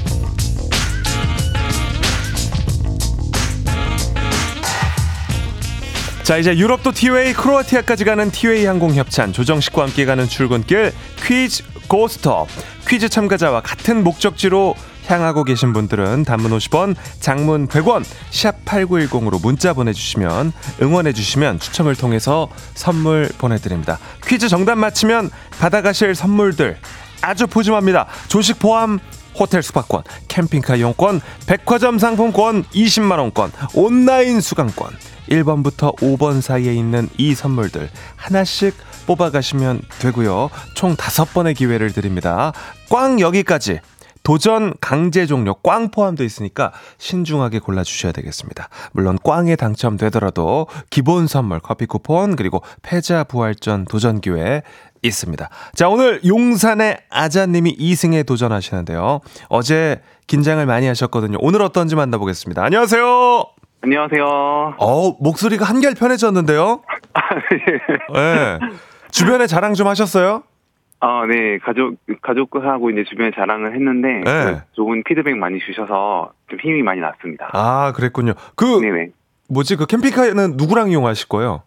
자 이제 유럽도 티웨이 크로아티아까지 가는 티웨이 항공 협찬. 조정식과 함께 가는 출근길 퀴즈 고스톱 퀴즈 참가자와 같은 목적지로 향하고 계신 분들은 단문 50원 장문 100원 샵 8910으로 문자 보내주시면 응원해주시면 추첨을 통해서 선물 보내드립니다. 퀴즈 정답 맞히면 받아가실 선물들 아주 푸짐합니다. 조식 포함 호텔 숙박권, 캠핑카 이용권, 백화점 상품권 20만원권, 온라인 수강권 1번부터 5번 사이에 있는 이 선물들 하나씩 뽑아가시면 되고요. 총 5번의 기회를 드립니다. 꽝 여기까지 도전 강제 종료 꽝 포함되어 있으니까 신중하게 골라주셔야 되겠습니다. 물론 꽝에 당첨되더라도 기본 선물 커피 쿠폰 그리고 패자 부활전 도전 기회 있습니다. 자 오늘 용산의 아자님이 2승에 도전하시는데요. 어제 긴장을 많이 하셨거든요. 오늘 어떤지 만나보겠습니다. 안녕하세요. 안녕하세요. 어 목소리가 한결 편해졌는데요. 네. 주변에 자랑 좀 하셨어요? 아, 네. 가족, 가족하고 이제 주변에 자랑을 했는데, 네. 좋은 피드백 많이 주셔서 좀 힘이 많이 났습니다. 아 그랬군요. 그 네네. 뭐지 그 캠핑카는 누구랑 이용하실 거예요?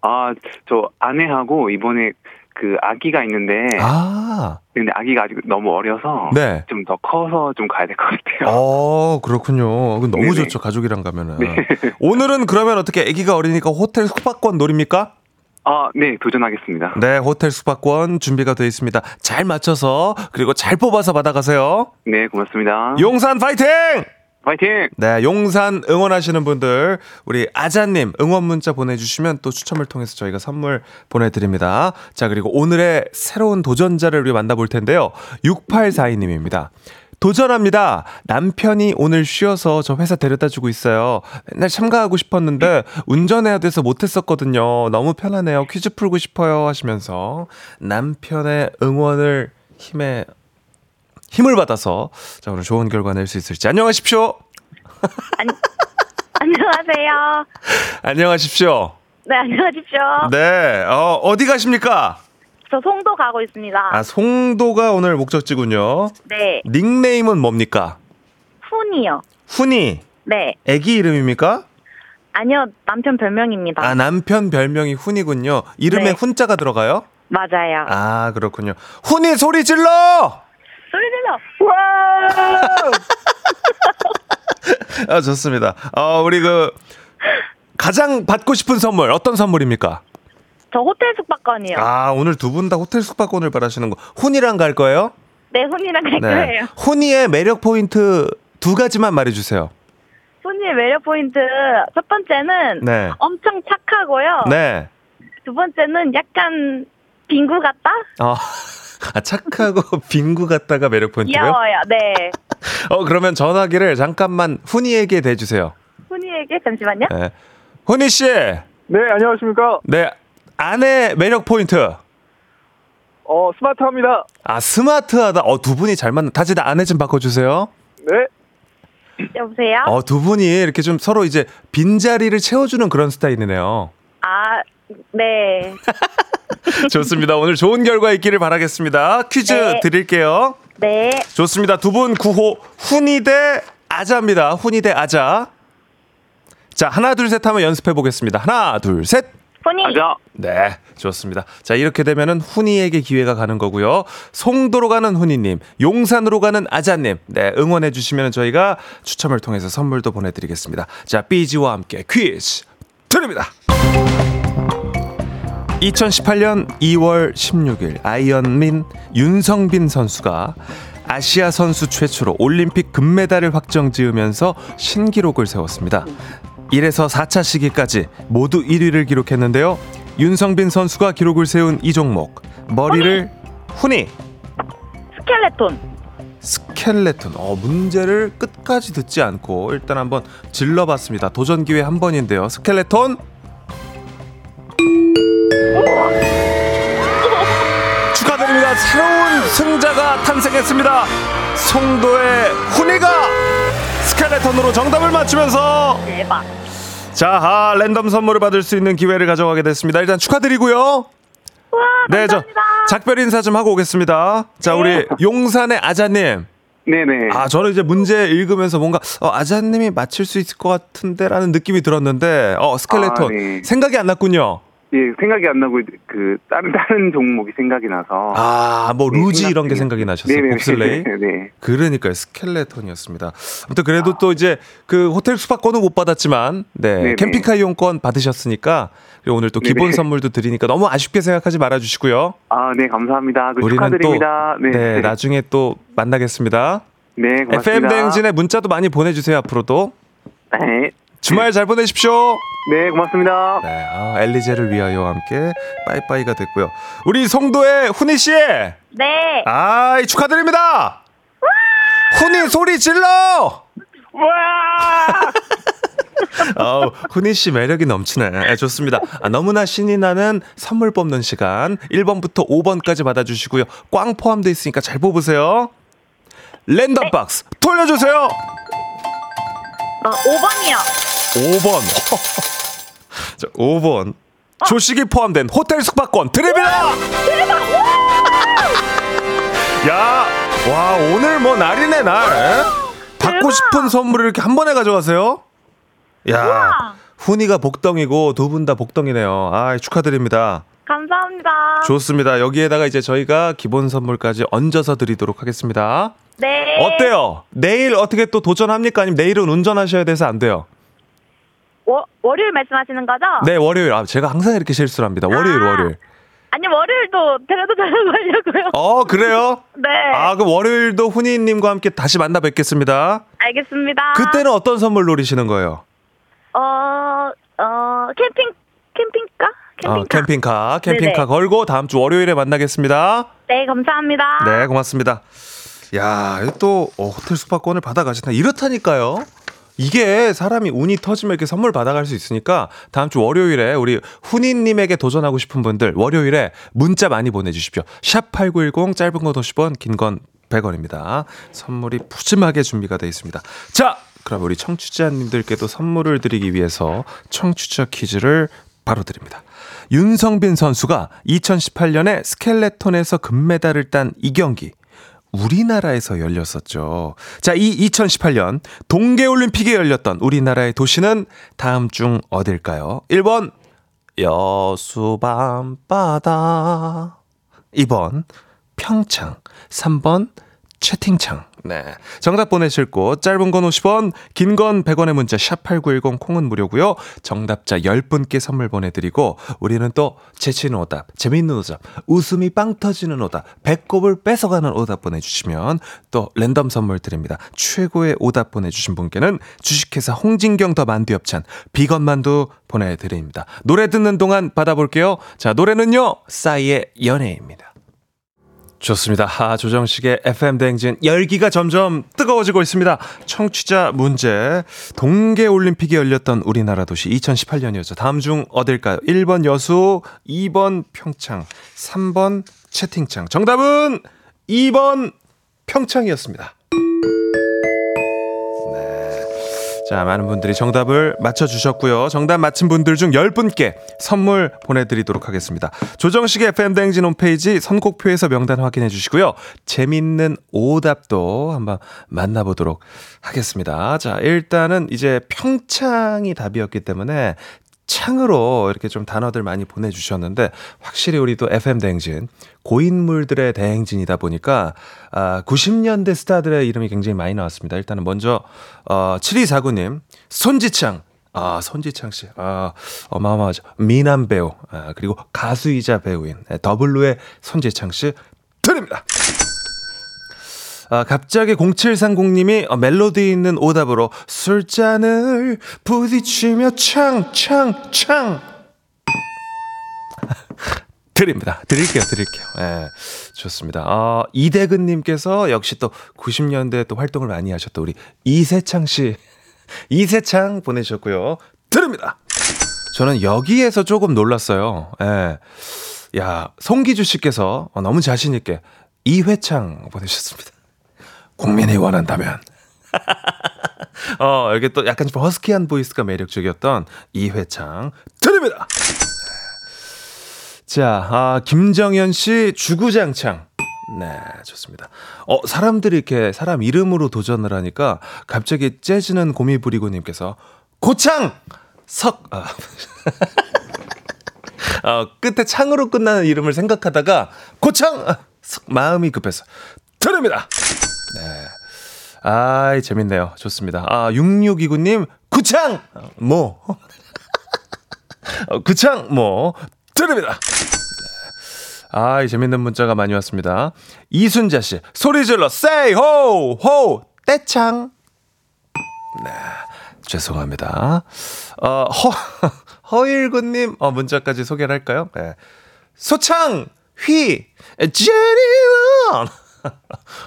아, 저 아내하고 이번에 그 아기가 있는데 아, 근데 아기가 아직 너무 어려서 네. 좀 더 커서 좀 가야 될 것 같아요. 어, 그렇군요. 너무 네네. 좋죠. 가족이랑 가면은. 네. 오늘은 그러면 어떻게 아기가 어리니까 호텔 숙박권 노립니까? 아, 네, 도전하겠습니다. 네, 호텔 숙박권 준비가 되어 있습니다. 잘 맞춰서 그리고 잘 뽑아서 받아가세요. 네, 고맙습니다. 용산 파이팅! 파이팅! 네, 용산 응원하시는 분들 우리 아자님 응원 문자 보내주시면 또 추첨을 통해서 저희가 선물 보내드립니다. 자 그리고 오늘의 새로운 도전자를 우리 만나볼 텐데요. 6842님입니다. 도전합니다. 남편이 오늘 쉬어서 저 회사 데려다 주고 있어요. 맨날 참가하고 싶었는데 운전해야 돼서 못했었거든요. 너무 편하네요. 퀴즈 풀고 싶어요 하시면서 남편의 응원을 힘에 힘을 받아서 자 오늘 좋은 결과 낼 수 있을지 안녕하십시오. 안녕하세요. 안녕하십시오. 네, 안녕하십시오. 네, 어, 어디 가십니까? 저 송도 가고 있습니다. 아, 송도가 오늘 목적지군요. 네, 닉네임은 뭡니까? 훈이요. 훈이. 네, 애기 이름입니까? 아니요, 남편 별명입니다. 아, 남편 별명이 훈이군요. 이름에 네. 훈자가 들어가요? 맞아요. 아, 그렇군요. 훈이 소리 질러! 소리 질러! 와! 아, 좋습니다. 어, 우리 그, 가장 받고 싶은 선물, 어떤 선물입니까? 저 호텔 숙박권이요. 아, 오늘 두 분 다 호텔 숙박권을 바라시는 거. 훈이랑 갈 거예요? 네, 훈이랑 갈 네. 거예요. 훈이의 매력 포인트 두 가지만 말해 주세요. 훈이의 매력 포인트 첫 번째는 네. 엄청 착하고요. 네. 두 번째는 약간 빙구 같다? 어, 아, 착하고 빙구 같다가 매력 포인트고요. 귀여워요. 네. 어, 그러면 전화기를 잠깐만 훈이에게 대주세요. 훈이에게 잠시만요. 네. 훈이 씨, 네, 안녕하십니까. 네. 아내 매력 포인트. 어, 스마트합니다. 아, 스마트하다. 어, 두 분이 잘 맞는. 다시 다 아내 좀 바꿔주세요. 네. 여보세요? 어, 두 분이 이렇게 좀 서로 이제 빈자리를 채워주는 그런 스타일이네요. 아, 네. 좋습니다. 오늘 좋은 결과 있기를 바라겠습니다. 퀴즈 네. 드릴게요. 네. 좋습니다. 두 분 구호 훈이 대 아자입니다. 훈이 대 아자. 자, 하나 둘 셋 하면 연습해 보겠습니다. 하나, 둘, 셋. 훈이. 가자. 네, 좋습니다. 자, 이렇게 되면은 훈이에게 기회가 가는 거고요. 송도로 가는 훈이님, 용산으로 가는 아자님, 네, 응원해 주시면 저희가 추첨을 통해서 선물도 보내드리겠습니다. 자, 삐지와 함께 퀴즈 드립니다. 2018년 2월 16일 아이언민 윤성빈 선수가 아시아 선수 최초로 올림픽 금메달을 확정 지으면서 신기록을 세웠습니다. 1에서 4차 시기까지 모두 1위를 기록했는데요. 윤성빈 선수가 기록을 세운 이 종목 머리를 훈이 스켈레톤. 스켈레톤 어 문제를 끝까지 듣지 않고 일단 한번 질러봤습니다. 도전 기회 한 번인데요. 스켈레톤 축하드립니다. 새로운 승자가 탄생했습니다. 송도의 훈이가 스켈레톤으로 정답을 맞추면서 대박. 자 아, 랜덤 선물을 받을 수 있는 기회를 가져가게 됐습니다. 일단 축하드리고요. 와, 네, 저 감사합니다. 작별 인사 좀 하고 오겠습니다. 자, 우리 용산의 아자님. 네네. 아, 저는 이제 문제 읽으면서 뭔가 어, 아자님이 맞힐 수 있을 것 같은데라는 느낌이 들었는데, 어, 스켈레톤 아, 네. 생각이 안 났군요. 예, 생각이 안 나고 그 다른 다른 종목이 생각이 나서. 아, 뭐 네, 루지 이런 게 생각 생각이 나셨어요. 봅슬레이. 네. 그러니까요, 스켈레톤이었습니다. 아무튼 그래도 또 이제 그 호텔 숙박권은 못 받았지만, 네, 네네. 캠핑카 이용권 받으셨으니까 그리고 오늘 또 기본 네네. 선물도 드리니까 너무 아쉽게 생각하지 말아주시고요. 아, 네, 감사합니다. 그 우리는 축하드립니다. 또 네. 네, 나중에 또 만나겠습니다. 네, 고맙습니다. FM 대행진에 문자도 많이 보내주세요 앞으로도 네. 주말 잘 보내십시오. 네, 고맙습니다. 네, 아, 엘리제를 위하여와 함께 빠이빠이가 됐고요. 우리 송도의 훈이 씨, 네. 아 축하드립니다. 훈이 소리 질러. 어, 훈이 씨 매력이 넘치네. 네, 좋습니다. 아, 너무나 신이 나는 선물 뽑는 시간. 1번부터 5번까지 받아주시고요. 꽝 포함되어 있으니까 잘 뽑으세요. 랜덤 박스 돌려주세요. 어, 5번이요. 5번. 자, 5번. 조식이 포함된 호텔 숙박권 드립니다. 야, 와 오늘 뭐 날이네 날. 받고 대박. 싶은 선물을 이렇게 한 번에 가져가세요. 야, 우와. 훈이가 복덩이고 두 분 다 복덩이네요. 아 축하드립니다. 감사합니다. 좋습니다. 여기에다가 이제 저희가 기본 선물까지 얹어서 드리도록 하겠습니다. 네. 어때요? 내일 어떻게 또 도전합니까? 아니면 내일은 운전하셔야 돼서 안 돼요? 워, 월요일 말씀하시는 거죠? 네, 월요일. 아, 제가 항상 이렇게 실수를 합니다. 월요일, 아. 월요일. 아니, 월요일도 제가도 전화하려고요. 어, 그래요? 네. 아, 그럼 월요일도 훈이님과 함께 다시 만나 뵙겠습니다. 알겠습니다. 그때는 어떤 선물 노리시는 거예요? 어, 어, 캠핑, 캠핑카? 캠핑카. 어, 캠핑카, 캠핑카 네네. 걸고 다음 주 월요일에 만나겠습니다. 네, 감사합니다. 네, 고맙습니다. 야, 또 어, 호텔 숙박권을 받아가신다. 이렇다니까요. 이게 사람이 운이 터지면 이렇게 선물 받아갈 수 있으니까 다음 주 월요일에 우리 훈이님에게 도전하고 싶은 분들 월요일에 문자 많이 보내주십시오. 샵8910 짧은 건 50원, 긴 건 100원입니다. 선물이 푸짐하게 준비가 되어 있습니다. 자, 그럼 우리 청취자님들께도 선물을 드리기 위해서 청취자 퀴즈를 바로 드립니다. 윤성빈 선수가 2018년에 스켈레톤에서 금메달을 딴 이 경기 우리나라에서 열렸었죠. 자, 이 2018년 동계올림픽에 열렸던 우리나라의 도시는 다음 중 어딜까요? 1번 여수 밤바다 2번 평창 3번 채팅창 네. 정답 보내실 곳 짧은 건 50원, 긴 건 100원의 문자 샵 8910 콩은 무료고요. 정답자 10분께 선물 보내 드리고 우리는 또 재치있는 오답, 재미있는 오답, 웃음이 빵 터지는 오답, 배꼽을 뺏어가는 오답 보내 주시면 또 랜덤 선물 드립니다. 최고의 오답 보내 주신 분께는 주식회사 홍진경 더 만두 엽찬 비건 만두 보내 드립니다. 노래 듣는 동안 받아 볼게요. 자, 노래는요. 싸이의 연애입니다. 좋습니다. 하 조정식의 FM 대행진 열기가 점점 뜨거워지고 있습니다. 청취자 문제. 동계 올림픽이 열렸던 우리나라 도시 2018년이었죠. 다음 중 어딜까요? 1번 여수, 2번 평창, 3번 채팅창. 정답은 2번 평창이었습니다. 자, 많은 분들이 정답을 맞춰주셨고요. 정답 맞힌 분들 중 10분께 선물 보내드리도록 하겠습니다. 조정식의 FM대행진 홈페이지 선곡표에서 명단 확인해 주시고요. 재밌는 오답도 한번 만나보도록 하겠습니다. 자, 일단은 이제 평창이 답이었기 때문에 창으로 이렇게 좀 단어들 많이 보내주셨는데 확실히 우리도 FM 대행진 고인물들의 대행진이다 보니까 아, 90년대 스타들의 이름이 굉장히 많이 나왔습니다. 일단은 먼저 어, 7249님 손지창 아, 손지창 씨. 아, 어마어마하죠. 미남 배우. 아, 그리고 가수이자 배우인 네, 더블루의 손지창 씨 드립니다. 아, 갑자기 0730님이 어, 멜로디 있는 오답으로 술잔을 부딪히며 창창창 드립니다. 드릴게요, 드릴게요. 예, 좋습니다. 어, 이대근님께서 역시 또 90년대에 또 활동을 많이 하셨던 우리 이세창 씨. 이세창 보내주셨고요. 드립니다. 저는 여기에서 조금 놀랐어요. 예. 야, 송기주 씨께서 어, 너무 자신있게 이회창 보내주셨습니다. 국민이 원한다면. 어, 여기 또 약간 좀 허스키한 보이스가 매력적이었던 이회창 드립니다. 자, 아, 김정현 씨 주구장창. 네, 좋습니다. 어, 사람들이 이렇게 사람 이름으로 도전을 하니까 갑자기 재즈는 고미 부리고님께서 고창! 석, 아. 어, 끝에 창으로 끝나는 이름을 생각하다가 고창! 아, 석, 마음이 급해서 드립니다. 네. 아이, 재밌네요. 좋습니다. 아, 6629님, 구창! 어, 뭐. 어, 구창, 뭐. 드립니다. 아이, 재밌는 문자가 많이 왔습니다. 이순자 씨, 소리 질러, say ho, ho, 떼창. 네, 죄송합니다. 어, 허, 허일구님, 어, 문자까지 소개를 할까요? 네. 소창, 휘, 제리원.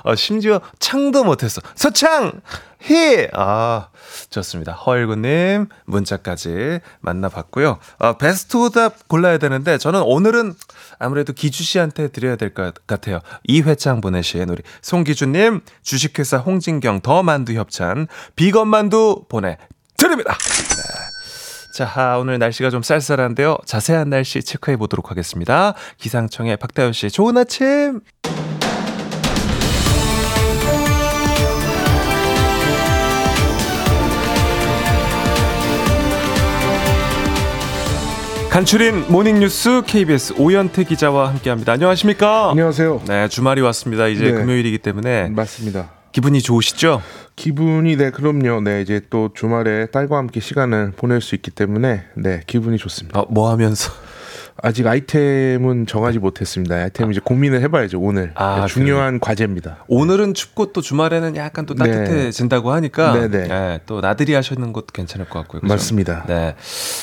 어, 심지어 창도 못했어. 소창! 히! 아, 좋습니다. 허일구님, 문자까지 만나봤고요. 어, 베스트 오답 골라야 되는데, 저는 오늘은 아무래도 기주 씨한테 드려야 될 것 같아요. 이회창 보내신 우리 송기주님, 주식회사 홍진경 더 만두 협찬, 비건 만두 보내드립니다. 네. 자, 아, 오늘 날씨가 좀 쌀쌀한데요. 자세한 날씨 체크해 보도록 하겠습니다. 기상청의 박다현 씨, 좋은 아침! 간추린 모닝뉴스 KBS 오현태 기자와 함께합니다. 안녕하십니까? 안녕하세요. 네, 주말이 왔습니다. 이제 네. 금요일이기 때문에 맞습니다. 기분이 좋으시죠? 기분이 네 그럼요. 네 이제 또 주말에 딸과 함께 시간을 보낼 수 있기 때문에 네 기분이 좋습니다. 어, 뭐 하면서? 아직 아이템은 정하지 못했습니다. 아이템 이제 고민을 해봐야죠 오늘. 아, 네, 중요한 과제입니다. 오늘은 춥고 또 주말에는 약간 또 네. 따뜻해진다고 하니까 네네. 네, 또 나들이 하시는 것도 괜찮을 것 같고요. 그죠? 맞습니다. 네,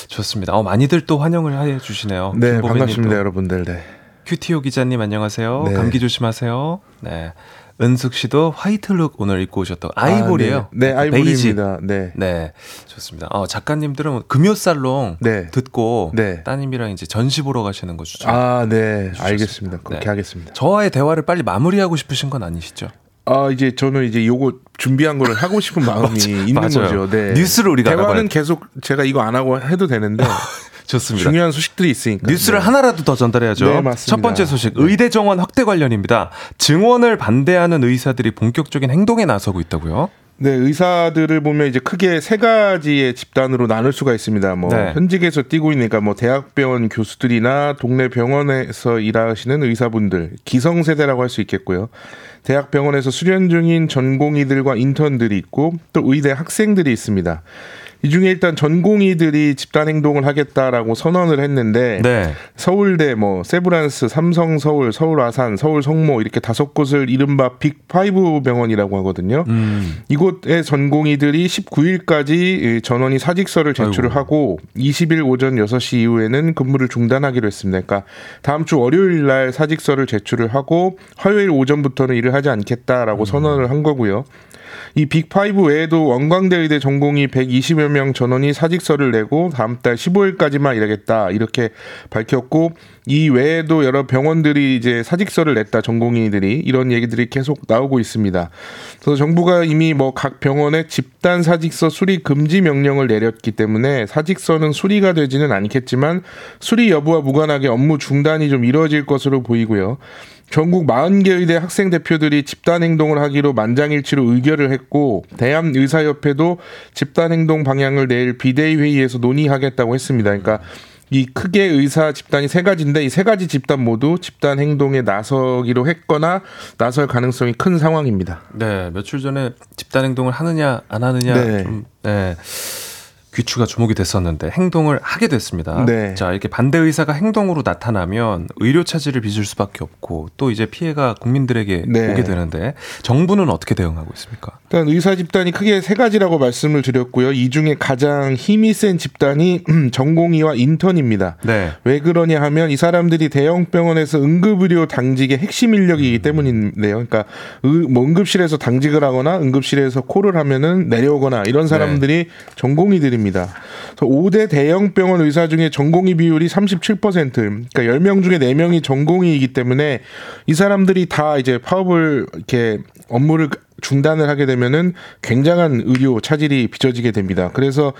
좋습니다. 어, 많이들 또 환영을 해 주시네요. 네 반갑습니다 여러분들. 네. 큐티오 기자님 안녕하세요. 네. 감기 조심하세요. 네. 은숙 씨도 white look 오늘 입고 오셨다고 아이보리예요. 아, 네, 네. 아이보리입니다. 네. 네, 좋습니다. 어, 작가님들은 금요살롱 네. 듣고 네. 따님이랑 이제 전시 보러 가시는 거 추천. 아, 네, 주셨습니다. 알겠습니다. 그렇게 네. 하겠습니다. 저와의 대화를 빨리 마무리하고 싶으신 건 아니시죠? 아, 이제 저는 이제 요거 준비한 거를 하고 싶은 마음이 있는 맞아요. 거죠. 네. 뉴스를 우리가 대화는 계속 제가 이거 안 하고 해도 되는데 좋습니다. 중요한 소식들이 있으니까. 뉴스를 네. 하나라도 더 전달해야죠. 네, 맞습니다. 첫 번째 소식, 의대 정원 확대 관련입니다. 증원을 반대하는 의사들이 본격적인 행동에 나서고 있다고요? 네, 의사들을 보면 이제 크게 세 가지의 집단으로 나눌 수가 있습니다. 뭐 네. 현직에서 뛰고 있으니까 뭐 대학병원 교수들이나 동네 병원에서 일하시는 의사분들, 기성세대라고 할 수 있겠고요. 대학병원에서 수련 중인 전공의들과 인턴들이 있고 또 의대 학생들이 있습니다. 이 중에 일단 전공의들이 집단 행동을 하겠다라고 선언을 했는데 네. 서울대, 뭐 세브란스, 삼성 서울, 서울 아산, 서울 성모 이렇게 다섯 곳을 이른바 빅5 병원이라고 하거든요. 음. 이곳의 전공의들이 19일까지 전원이 사직서를 제출을 아이고. 하고 20일 오전 6시 이후에는 근무를 중단하기로 했습니다. 그러니까 다음 주 월요일 날 사직서를 제출을 하고 화요일 오전부터는 일을 하지 않겠다라고 선언을 한 거고요. 이 빅5 외에도 원광대 의대 전공이 120여 명 전원이 사직서를 내고 다음 달 15일까지만 일하겠다 이렇게 밝혔고 이 외에도 여러 병원들이 이제 사직서를 냈다 전공의들이 이런 얘기들이 계속 나오고 있습니다. 그래서 정부가 이미 뭐 각 병원에 집단 사직서 수리 금지 명령을 내렸기 때문에 사직서는 수리가 되지는 않겠지만 수리 여부와 무관하게 업무 중단이 좀 이루어질 것으로 보이고요. 전국 40개 의대 학생 대표들이 집단 행동을 하기로 만장일치로 의결을 했고 대한 의사협회도 집단 행동 방향을 내일 비대위 회의에서 논의하겠다고 했습니다. 그러니까 이 크게 의사 집단이 세 가지인데 이 세 가지 집단 모두 집단 행동에 나서기로 했거나 나설 가능성이 큰 상황입니다. 네, 며칠 전에 집단 행동을 하느냐 안 하느냐 네. 좀 네. 귀추가 주목이 됐었는데 행동을 하게 됐습니다. 네. 자, 이렇게 반대 의사가 행동으로 나타나면 의료 차질을 빚을 수밖에 없고 또 이제 피해가 국민들에게 네. 오게 되는데 정부는 어떻게 대응하고 있습니까? 일단 의사 집단이 크게 세 가지라고 말씀을 드렸고요. 이 중에 가장 힘이 센 집단이 전공의와 인턴입니다. 네. 왜 그러냐 하면 이 사람들이 대형 병원에서 응급의료 당직의 핵심 인력이기 때문인데요. 그러니까 의- 뭐 응급실에서 당직을 하거나 응급실에서 콜을 하면은 내려오거나 이런 사람들이 전공의들입니다. 그래서 5대 대형 병원 의사 중에 전공의 비율이 37%, 그러니까 10명 중에 4명이 전공의이기 때문에 이 사람들이 다 이제 파업을 이렇게 업무를 중단을 하게 되면은 굉장한 의료 차질이 빚어지게 됩니다. 그래서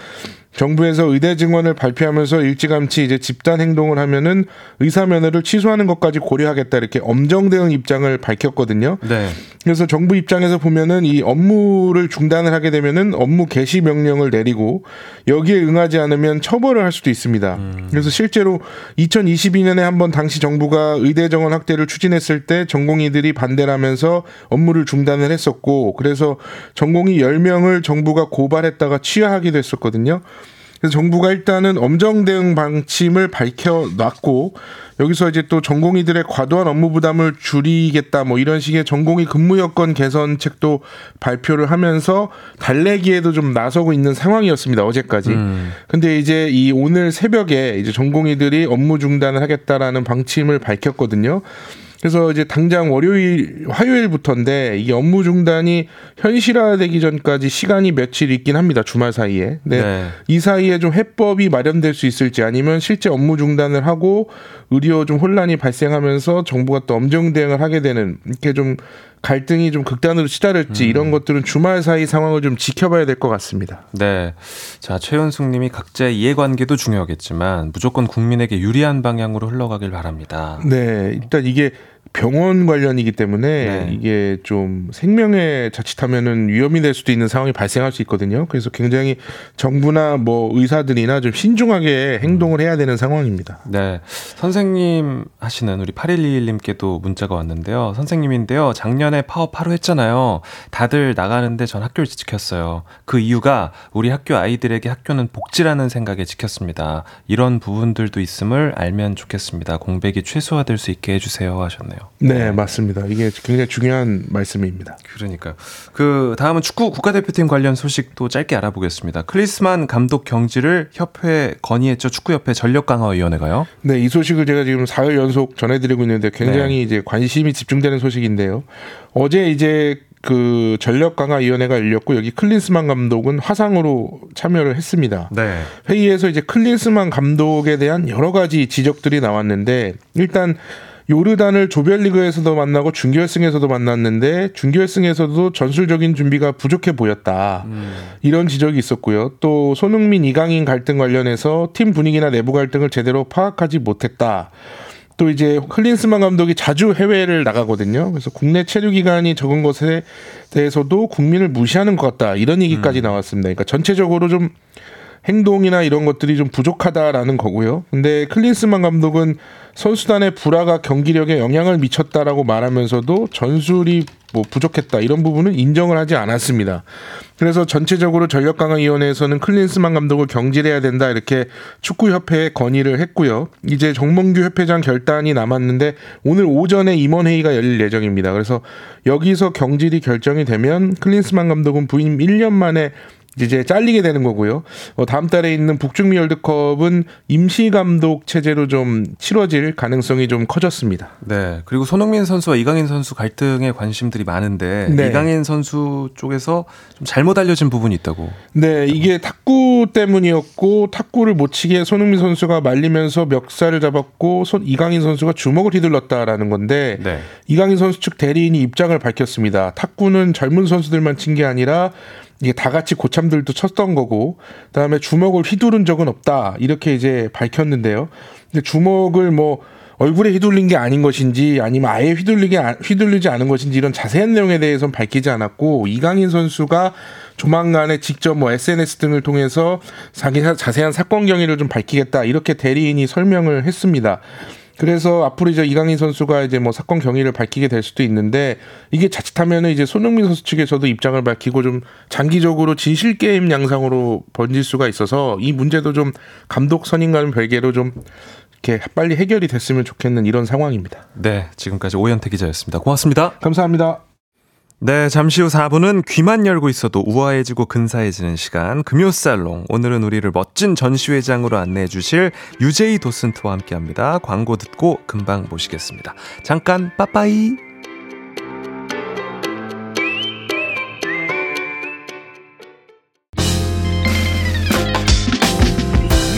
정부에서 의대 증원을 발표하면서 일찌감치 이제 집단 행동을 하면은 의사 면허를 취소하는 것까지 고려하겠다 이렇게 엄정 대응 입장을 밝혔거든요. 네. 그래서 정부 입장에서 보면은 이 업무를 중단을 하게 되면은 업무 개시 명령을 내리고 여기에 응하지 않으면 처벌을 할 수도 있습니다. 그래서 실제로 2022년에 한번 당시 정부가 의대 정원 확대를 추진했을 때 전공의들이 반대를 하면서 업무를 중단을 했었고 그래서 전공의 10명을 정부가 고발했다가 취하하기도 했었거든요. 그래서 정부가 일단은 엄정 대응 방침을 밝혀놨고 여기서 이제 또 전공의들의 과도한 업무 부담을 줄이겠다 뭐 이런 식의 전공의 근무 여건 개선책도 발표를 하면서 달래기에도 좀 나서고 있는 상황이었습니다 어제까지. 근데 이제 이 오늘 새벽에 이제 전공의들이 업무 중단을 하겠다라는 방침을 밝혔거든요. 그래서 이제 당장 월요일, 화요일부터인데 이 업무 중단이 현실화되기 전까지 시간이 며칠 있긴 합니다. 주말 사이에. 네. 네. 이 사이에 좀 해법이 마련될 수 있을지 아니면 실제 업무 중단을 하고 의료 좀 혼란이 발생하면서 정부가 또 엄정 대응을 하게 되는 이렇게 좀 갈등이 좀 극단으로 치달을지 이런 것들은 주말 사이 상황을 좀 지켜봐야 될 것 같습니다. 네. 자, 최현숙 님이 각자의 이해관계도 중요하겠지만 무조건 국민에게 유리한 방향으로 흘러가길 바랍니다. 네, 일단 이게 병원 관련이기 때문에 네. 이게 좀 생명에 자칫하면은 위험이 될 수도 있는 상황이 발생할 수 있거든요. 그래서 굉장히 정부나 뭐 의사들이나 좀 신중하게 행동을 해야 되는 상황입니다. 네. 선생님 하시는 우리 8121님께도 문자가 왔는데요. 선생님인데요. 작년에 파업 하루 했잖아요. 다들 나가는데 전 학교를 지켰어요. 그 이유가 우리 학교 아이들에게 학교는 복지라는 생각에 지켰습니다. 이런 부분들도 있음을 알면 좋겠습니다. 공백이 최소화될 수 있게 해주세요 하셨네요. 네, 맞습니다. 이게 굉장히 중요한 말씀입니다. 그러니까요. 그 다음은 축구 국가대표팀 관련 소식도 짧게 알아보겠습니다. 클리스만 감독 경지를 협회 건의했죠. 축구협회 전력강화위원회가요. 네, 이 소식을 제가 지금 사흘 연속 전해드리고 있는데 굉장히 네. 이제 관심이 집중되는 소식인데요. 어제 이제 그 전력 강화 위원회가 열렸고 여기 클린스만 감독은 화상으로 참여를 했습니다. 네. 회의에서 이제 클린스만 감독에 대한 여러 가지 지적들이 나왔는데 일단 요르단을 조별리그에서도 만나고 준결승에서도 만났는데 준결승에서도 전술적인 준비가 부족해 보였다. 이런 지적이 있었고요. 또 손흥민 이강인 갈등 관련해서 팀 분위기나 내부 갈등을 제대로 파악하지 못했다. 또 이제 클린스만 감독이 자주 해외를 나가거든요. 그래서 국내 체류 기간이 적은 것에 대해서도 국민을 무시하는 것 같다. 이런 얘기까지 나왔습니다. 그러니까 전체적으로 좀 행동이나 이런 것들이 좀 부족하다라는 거고요. 근데 클린스만 감독은 선수단의 불화가 경기력에 영향을 미쳤다라고 말하면서도 전술이 뭐 부족했다 이런 부분은 인정을 하지 않았습니다. 그래서 전체적으로 전력강화위원회에서는 클린스만 감독을 경질해야 된다 이렇게 축구협회에 건의를 했고요. 이제 정몽규 협회장 결단이 남았는데 오늘 오전에 임원회의가 열릴 예정입니다. 그래서 여기서 경질이 결정이 되면 클린스만 감독은 부임 1년 만에 이제 잘리게 되는 거고요. 어, 다음 달에 있는 북중미 월드컵은 임시 감독 체제로 좀 치러질 가능성이 좀 커졌습니다. 네. 그리고 손흥민 선수와 이강인 선수 갈등에 관심들이 많은데 네. 이강인 선수 쪽에서 좀 잘못 알려진 부분이 있다고. 네, 이게 탁구 때문이었고 탁구를 못 치게 손흥민 선수가 말리면서 멱살을 잡았고 손 이강인 선수가 주먹을 휘둘렀다라는 건데 네. 이강인 선수 측 대리인이 입장을 밝혔습니다. 탁구는 젊은 선수들만 친 게 아니라 이게 다 같이 고참들도 쳤던 거고 그다음에 주먹을 휘두른 적은 없다 이렇게 이제 밝혔는데요. 근데 주먹을 뭐 얼굴에 휘둘린 게 아닌 것인지 아니면 아예 휘둘리게 아- 휘둘리지 않은 것인지 이런 자세한 내용에 대해서는 밝히지 않았고 이강인 선수가 조만간에 직접 뭐 SNS 등을 통해서 자기 사- 자세한 사건 경위를 좀 밝히겠다 이렇게 대리인이 설명을 했습니다. 그래서 앞으로 이제 이강인 선수가 이제 뭐 사건 경위를 밝히게 될 수도 있는데 이게 자칫하면은 이제 손흥민 선수 측에서도 입장을 밝히고 좀 장기적으로 진실 게임 양상으로 번질 수가 있어서 이 문제도 좀 감독 선임과는 별개로 좀 이렇게 빨리 해결이 됐으면 좋겠는 이런 상황입니다. 네. 지금까지 오현태 기자였습니다. 고맙습니다. 감사합니다. 네, 잠시 후 4부는 귀만 열고 있어도 우아해지고 근사해지는 시간 금요살롱. 오늘은 우리를 멋진 전시회장으로 안내해 주실 유제이 도슨트와 함께 합니다. 광고 듣고 금방 모시겠습니다. 잠깐 빠빠이.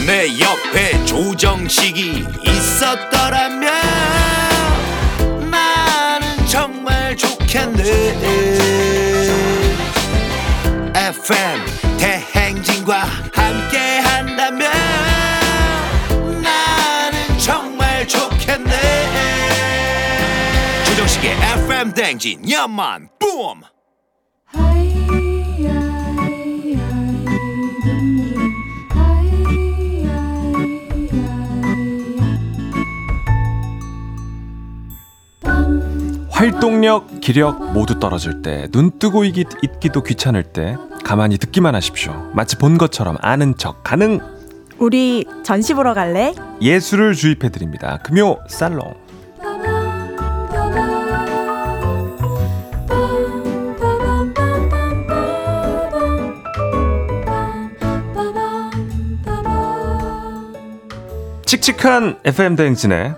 내 옆에 조정식이 있었더라면 좋겠네 FM 대행진과 함께 한다면 나는 정말 좋겠네. 조정식의 FM 대행진 연만 뿜 활동력, 기력 모두 떨어질 때, 눈 뜨고 있기, 있기도 귀찮을 때, 가만히 듣기만 하십시오. 마치 본 것처럼 아는 척 가능 우리 전시 보러 갈래? 예술을 주입해 드립니다. 금요 살롱. 칙칙한 FM 대행진에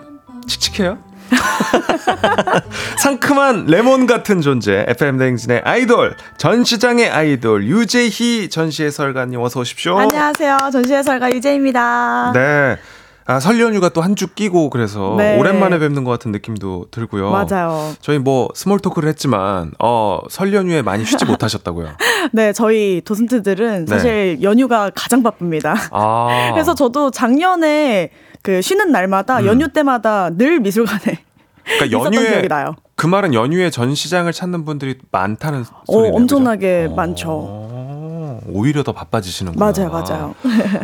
칙칙해요? 상큼한 레몬 같은 존재 FM 대행진의 아이돌 전시장의 아이돌 유제희 전시 해설가님 어서 오십시오. 안녕하세요. 전시 해설가 유제희입니다. 네. 아, 설 연휴가 또 한 주 끼고 그래서 네. 오랜만에 뵙는 것 같은 느낌도 들고요. 맞아요. 저희 뭐 small talk를 했지만 어, 설 연휴에 많이 쉬지 못하셨다고요. 네, 저희 도슨트들은 네. 사실 연휴가 가장 바쁩니다. 아. 그래서 저도 작년에 그 쉬는 날마다 음. 연휴 때마다 늘 미술관에 그러니까 연휴에 기억이 나요. 그 말은 연휴에 전시장을 찾는 분들이 많다는 어, 소리네요. 엄청나게 그죠? 많죠. 어, 오히려 더 바빠지시는구나. 맞아요, 맞아요.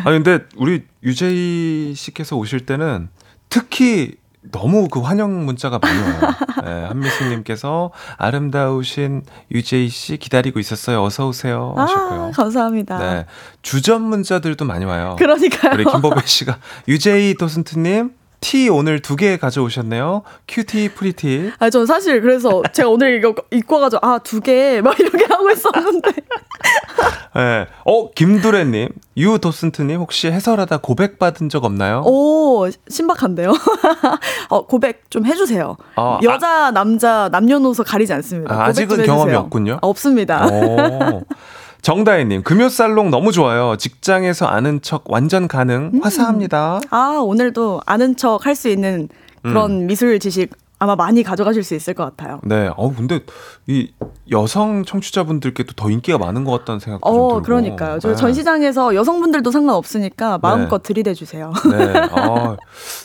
아 근데 우리 유재희 씨께서 오실 때는 특히 너무 그 환영 문자가 많이 와요. 네, 한미숙님께서 아름다우신 유재희 씨 기다리고 있었어요. 어서 오세요 하셨고요. 아, 감사합니다. 네, 주전 문자들도 많이 와요. 그러니까요. 우리 김보배 씨가 유제희 도슨트님 티 오늘 두 개 가져오셨네요. cutie pretty. 아, 전 사실 그래서 제가 오늘 이거 입고 와가지고 아, 두 개 막 이렇게 하고 있었는데. 네. 어 김두래 님, 유 도슨트 님 혹시 해설하다 고백 받은 적 없나요? 오, 신박한데요? 어, 고백 좀 해 주세요. 어, 여자, 남자, 남녀노소 가리지 않습니다. 아, 해주세요. 경험이 없군요. 없습니다. 오. 정다혜님, 금요살롱 너무 좋아요. 직장에서 아는 척 완전 가능. 음. 화사합니다. 아, 오늘도 아는 척 할 수 있는 그런 음. 미술 지식 아마 많이 가져가실 수 있을 것 같아요. 네. 어, 근데 이 여성 청취자분들께 또 더 인기가 많은 것 같다는 생각도 좀 어, 들고. 그러니까요. 저 네. 전시장에서 여성분들도 상관없으니까 마음껏 들이대 주세요. 네, 어,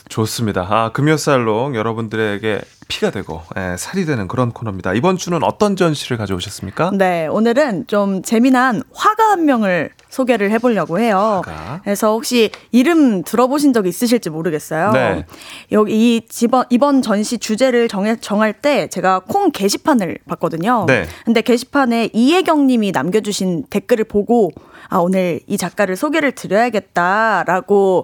좋습니다. 아, 금요살롱 여러분들에게 피가 되고 예, 살이 되는 그런 코너입니다. 이번 주는 어떤 전시를 가져오셨습니까? 네, 오늘은 좀 재미난 화가 한 명을 소개를 해보려고 해요. 화가. 그래서 혹시 이름 들어보신 적 있으실지 모르겠어요. 네. 여기 이 이번, 이번 전시 주제를 정해, 정할 때 제가 콩 게시판을 봤거든요. 네. 근데 게시판에 이혜경 님이 남겨주신 댓글을 보고 아, 오늘 이 작가를 소개를 드려야겠다라고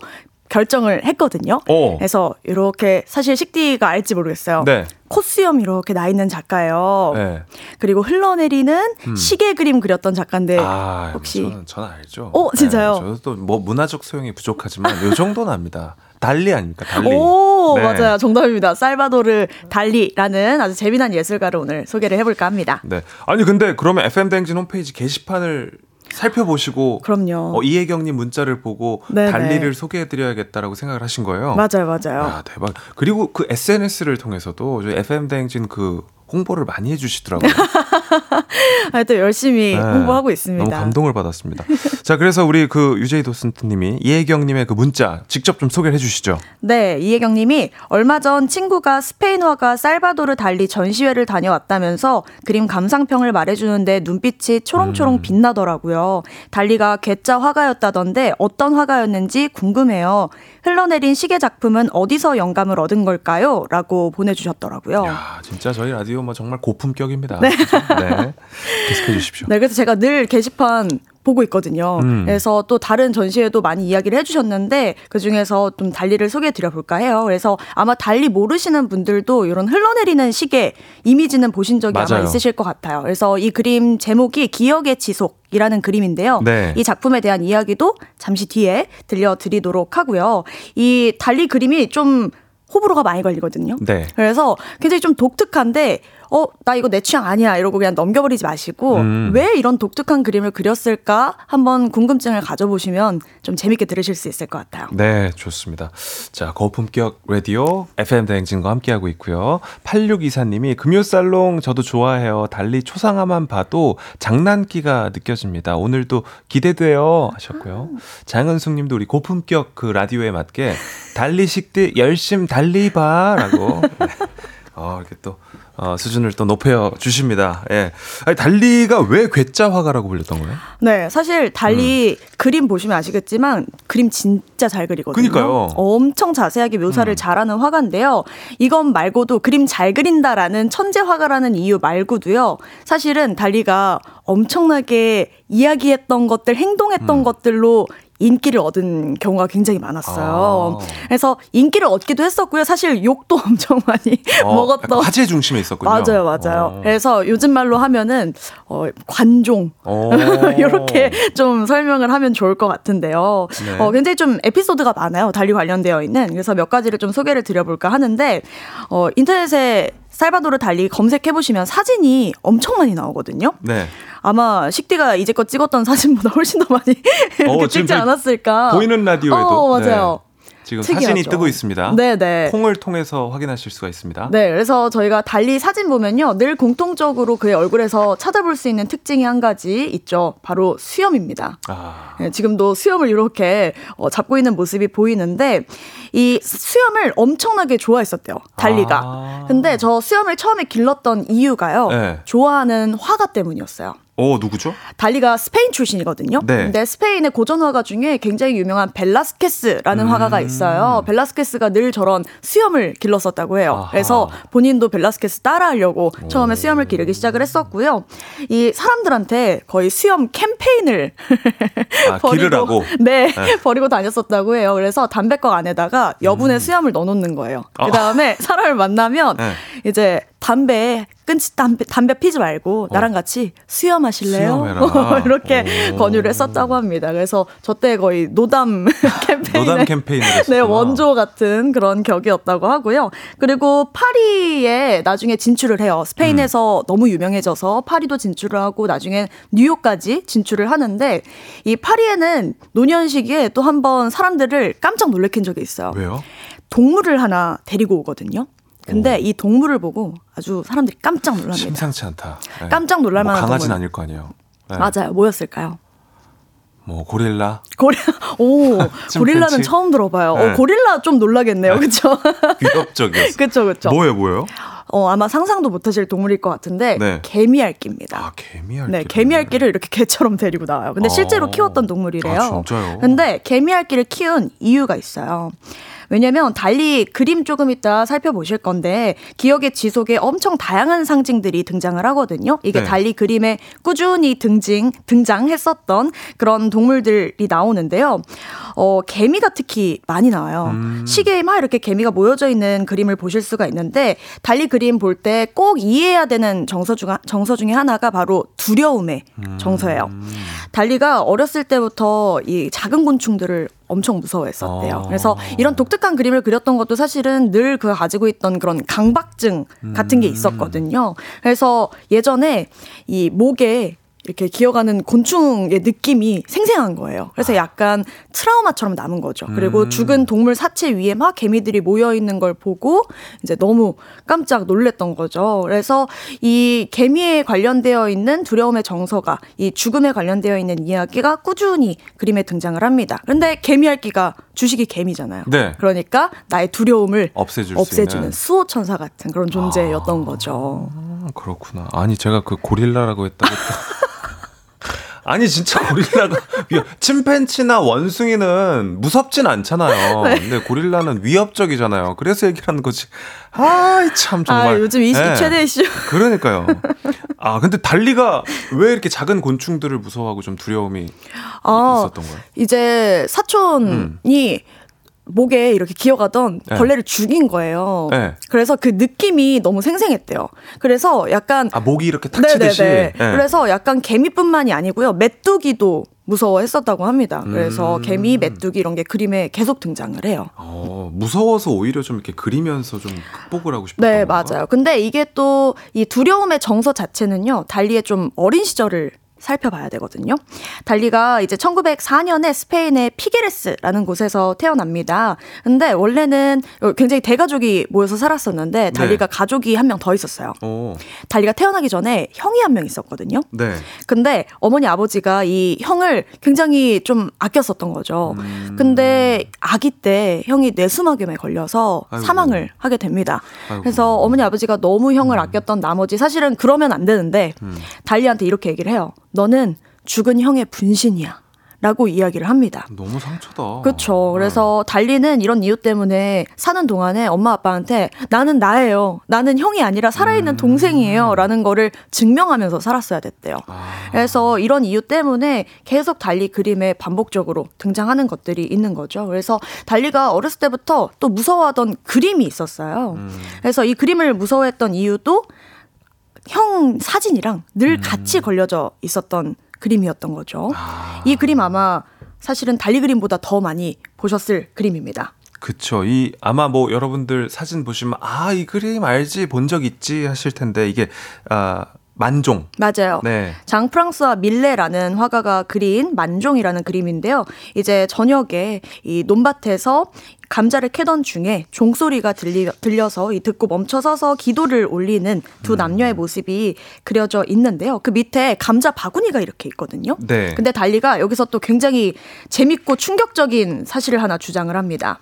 결정을 했거든요. 오. 그래서 이렇게 사실 식디가 알지 모르겠어요. 네. 코수염 이렇게 나 있는 작가예요. 네. 그리고 흘러내리는 음. 시계 그림 그렸던 작가인데 아, 혹시 저는, 저는 알죠. 어, 진짜요? 네, 저도 또뭐 문화적 소용이 부족하지만 요 정도는 압니다. 달리 아닙니까? 달리. 오 네. 맞아요 정답입니다. 살바도르 달리라는 아주 재미난 예술가를 오늘 소개를 해볼까 합니다. 네. 아니 근데 그러면 FM 댕진 홈페이지 게시판을 살펴보시고 그럼요. 어, 이혜경님 문자를 보고 네네. 달리를 소개해드려야겠다라고 생각을 하신 거예요. 맞아요 맞아요. 아 대박. 그리고 그 SNS를 통해서도 저희 FM 댕진 그 홍보를 많이 해주시더라고요. 아, 또 열심히 네. 홍보하고 있습니다. 너무 감동을 받았습니다. 자, 그래서 우리 그 유제이 도슨트님이 이혜경님의 그 문자 직접 좀 소개를 해주시죠. 네, 이혜경 님이 얼마 전 친구가 스페인 화가 살바도르 달리 전시회를 다녀왔다면서 그림 감상평을 말해주는데 눈빛이 초롱초롱 빛나더라고요. 달리가 괴짜 화가였다던데 어떤 화가였는지 궁금해요. 흘러내린 시계 작품은 어디서 영감을 얻은 걸까요? 라고 보내주셨더라고요. 아, 진짜 저희 라디오 뭐 정말 고품격입니다. 네. 네. 계속해 주십시오. 네, 그래서 제가 늘 게시판 보고 있거든요. 음. 그래서 또 다른 전시회도 많이 이야기를 해주셨는데 그 중에서 좀 달리를 소개해 드려 볼까 해요. 그래서 아마 달리 모르시는 분들도 이런 흘러내리는 시계 이미지는 보신 적이 아마 맞아요. 있으실 것 같아요. 그래서 이 그림 제목이 기억의 지속이라는 그림인데요. 네. 이 작품에 대한 이야기도 잠시 뒤에 들려드리도록 하고요. 이 달리 그림이 좀 호불호가 많이 걸리거든요. 네. 그래서 굉장히 좀 독특한데 어, 나 이거 내 취향 아니야. 이러고 그냥 넘겨버리지 마시고, 음. 왜 이런 독특한 그림을 그렸을까? 한번 궁금증을 가져보시면 좀 재밌게 들으실 수 있을 것 같아요. 네, 좋습니다. 자, 고품격 라디오 FM 대행진과 함께하고 있고요. 8624님이 금요살롱 저도 좋아해요. 달리 초상화만 봐도 장난기가 느껴집니다. 오늘도 기대돼요. 하셨고요. 장은숙 님도 우리 고품격 그 라디오에 맞게 달리 식디 열심 달리 봐. 라고. 네. 어, 이렇게 또, 어, 수준을 또 높여 주십니다. 예. 아니, 달리가 왜 괴짜 화가라고 불렸던 거예요? 네, 사실 달리 그림 보시면 아시겠지만 그림 진짜 잘 그리거든요. 음. 그러니까요. 엄청 자세하게 묘사를 음. 잘하는 화가인데요. 이건 말고도 그림 잘 그린다라는 천재 화가라는 이유 말고도요. 사실은 달리가 엄청나게 이야기했던 것들, 행동했던 음. 것들로 인기를 얻은 경우가 굉장히 많았어요. 아. 그래서 인기를 얻기도 했었고요. 사실 욕도 엄청 많이 어, 먹었던 화제 중심에 있었군요. 맞아요, 맞아요. 어. 그래서 요즘 말로 하면은 어, 관종 오. 이렇게 좀 설명을 하면 좋을 것 같은데요. 네. 어, 굉장히 좀 에피소드가 많아요. 달리 관련되어 있는. 그래서 몇 가지를 좀 소개를 드려볼까 하는데 어, 인터넷에 살바도르 달리 검색해 보시면 사진이 엄청 많이 나오거든요. 네. 아마 식디가 이제껏 찍었던 사진보다 훨씬 더 많이 어, 찍지 않았을까. 보이는 라디오에도. 어, 맞아요. 지금 특이하죠. 사진이 뜨고 있습니다. 네네. 콩을 통해서 확인하실 수가 있습니다. 네, 그래서 저희가 달리 사진 보면요. 늘 공통적으로 그의 얼굴에서 찾아볼 수 있는 특징이 한 가지 있죠. 바로 수염입니다. 아, 네, 지금도 수염을 이렇게 어, 잡고 있는 모습이 보이는데 이 수염을 엄청나게 좋아했었대요. 달리가. 아. 근데 저 수염을 처음에 길렀던 이유가요. 네. 좋아하는 화가 때문이었어요. 오 누구죠? 달리가 스페인 출신이거든요. 네. 근데 스페인의 고전 화가 중에 굉장히 유명한 벨라스케스라는 음. 화가가 있어요. 벨라스케스가 늘 저런 수염을 길렀었다고 해요. 아하. 그래서 본인도 벨라스케스 따라하려고 처음에 수염을 기르기 시작을 했었고요. 이 사람들한테 거의 수염 캠페인을 아, 기르라고? 네, 네. 버리고 다녔었다고 해요. 그래서 담배꺽 안에다가 여분의 수염을 넣어놓는 거예요. 음. 아. 그 다음에 사람을 만나면 네. 이제 담배 끊지 담배 담배 피지 말고 나랑 같이 수염하실래요? 어. 수염해라. 이렇게 오. 권유를 했었다고 합니다. 그래서 저때 거의 노담 캠페인의 노담 캠페인을 네. 원조 같은 그런 격이었다고 하고요. 그리고 파리에 나중에 진출을 해요. 스페인에서 음. 너무 유명해져서 파리도 진출을 하고 나중에 뉴욕까지 진출을 하는데 이 파리에는 노년 시기에 또 한 번 사람들을 깜짝 놀래킨 적이 있어요. 왜요? 동물을 하나 데리고 오거든요. 근데 이 동물을 보고 아주 사람들이 깜짝 놀랍니다. 심상치 않다. 네. 깜짝 놀랄 뭐 만한 강아지는 동물. 아닐 거 아니에요. 네. 맞아요. 뭐였을까요? 뭐 고릴라, 고리 오? 고릴라는 처음 들어봐요. 네. 어, 고릴라 좀 놀라겠네요, 그렇죠? 위협적이었어. 그렇죠, 그렇죠. 뭐예요, 뭐예요? 어 아마 상상도 못하실 동물일 것 같은데 네. 개미알기입니다. 아, 개미알기. 네, 개미알기를 이렇게 개처럼 데리고 나와요. 근데 실제로 어. 키웠던 동물이래요. 아, 진짜요? 근데 개미알기를 키운 이유가 있어요. 왜냐면 달리 그림 조금 이따 살펴보실 건데 기억의 지속에 엄청 다양한 상징들이 등장을 하거든요. 이게 네. 달리 그림에 꾸준히 등징 등장했었던 그런 동물들이 나오는데요. 어, 개미가 특히 많이 나와요. 시계에 막 이렇게 개미가 모여져 있는 그림을 보실 수가 있는데 달리 그림 볼 때 꼭 이해해야 되는 정서 중 정서 중에 하나가 바로 두려움의 정서예요. 달리가 어렸을 때부터 이 작은 곤충들을 엄청 무서워했었대요. 어. 그래서 이런 독특한 그림을 그렸던 것도 사실은 늘 그 가지고 있던 그런 강박증 같은 게 있었거든요. 그래서 예전에 이 목에 이렇게 기어가는 곤충의 느낌이 생생한 거예요. 그래서 약간 트라우마처럼 남은 거죠. 그리고 음. 죽은 동물 사체 위에 막 개미들이 모여 있는 걸 보고 이제 너무 깜짝 놀랬던 거죠. 그래서 이 개미에 관련되어 있는 두려움의 정서가 이 죽음에 관련되어 있는 이야기가 꾸준히 그림에 등장을 합니다. 근데 개미알기가 주식이 개미잖아요. 네. 그러니까 나의 두려움을 없애줄 수 없애주는 있는. 수호 천사 같은 그런 존재였던 거죠. 아, 그렇구나. 아니 제가 그 고릴라라고 했다고. 또- 아니 진짜 고릴라가 위- 침팬치나 원숭이는 무섭진 않잖아요. 네. 근데 고릴라는 위협적이잖아요. 그래서 얘기하는 거지. 아이 참 정말. 아, 요즘 이슈 네. 최대 이슈. 그러니까요. 아 근데 달리가 왜 이렇게 작은 곤충들을 무서워하고 좀 두려움이 아, 있었던 거예요? 이제 사촌이 목에 이렇게 기어가던 네. 벌레를 죽인 거예요. 네. 그래서 그 느낌이 너무 생생했대요. 그래서 약간 아 목이 이렇게 탁 치듯이. 네네네. 네. 그래서 약간 개미뿐만이 아니고요. 메뚜기도 무서워했었다고 합니다. 그래서 음. 개미, 메뚜기 이런 게 그림에 계속 등장을 해요. 어, 무서워서 오히려 좀 이렇게 그리면서 좀 극복을 하고 싶었던 네, 건가? 맞아요. 근데 이게 또 이 두려움의 정서 자체는요, 달리의 좀 어린 시절을 살펴봐야 되거든요. 달리가 이제 1904년에 스페인의 피게레스라는 곳에서 태어납니다. 근데 원래는 굉장히 대가족이 모여서 살았었는데 달리가 가족이 한 명 더 있었어요. 오. 달리가 태어나기 전에 형이 한 명 있었거든요. 네. 근데 어머니 아버지가 이 형을 굉장히 좀 아꼈었던 거죠. 음. 근데 아기 때 형이 뇌수막염에 걸려서 아이고. 사망을 하게 됩니다. 아이고. 그래서 어머니 아버지가 너무 형을 아꼈던 나머지 사실은 그러면 안 되는데 음. 달리한테 이렇게 얘기를 해요. 너는 죽은 형의 분신이야. 라고 이야기를 합니다. 너무 상처다. 그렇죠. 그래서 달리는 이런 이유 때문에 사는 동안에 엄마 아빠한테 나는 나예요. 나는 형이 아니라 살아있는 음. 동생이에요. 라는 거를 증명하면서 살았어야 됐대요. 아. 그래서 이런 이유 때문에 계속 달리 그림에 반복적으로 등장하는 것들이 있는 거죠. 그래서 달리가 어렸을 때부터 또 무서워하던 그림이 있었어요. 음. 그래서 이 그림을 무서워했던 이유도 형 사진이랑 음. 늘 같이 걸려져 있었던 그림이었던 거죠. 아. 이 그림 아마 사실은 달리 그림보다 더 많이 보셨을 그림입니다. 그쵸. 이 아마 뭐 여러분들 사진 보시면 아 이 그림 알지 본 적 있지 하실 텐데 이게 아 만종. 맞아요. 네. 장 프랑스와 밀레라는 화가가 그린 만종이라는 그림인데요. 이제 저녁에 이 논밭에서 감자를 캐던 중에 종소리가 들리, 들려서 이 듣고 멈춰서서 기도를 올리는 두 음. 남녀의 모습이 그려져 있는데요. 그 밑에 감자 바구니가 이렇게 있거든요. 네. 근데 달리가 여기서 또 굉장히 재밌고 충격적인 사실을 하나 주장을 합니다.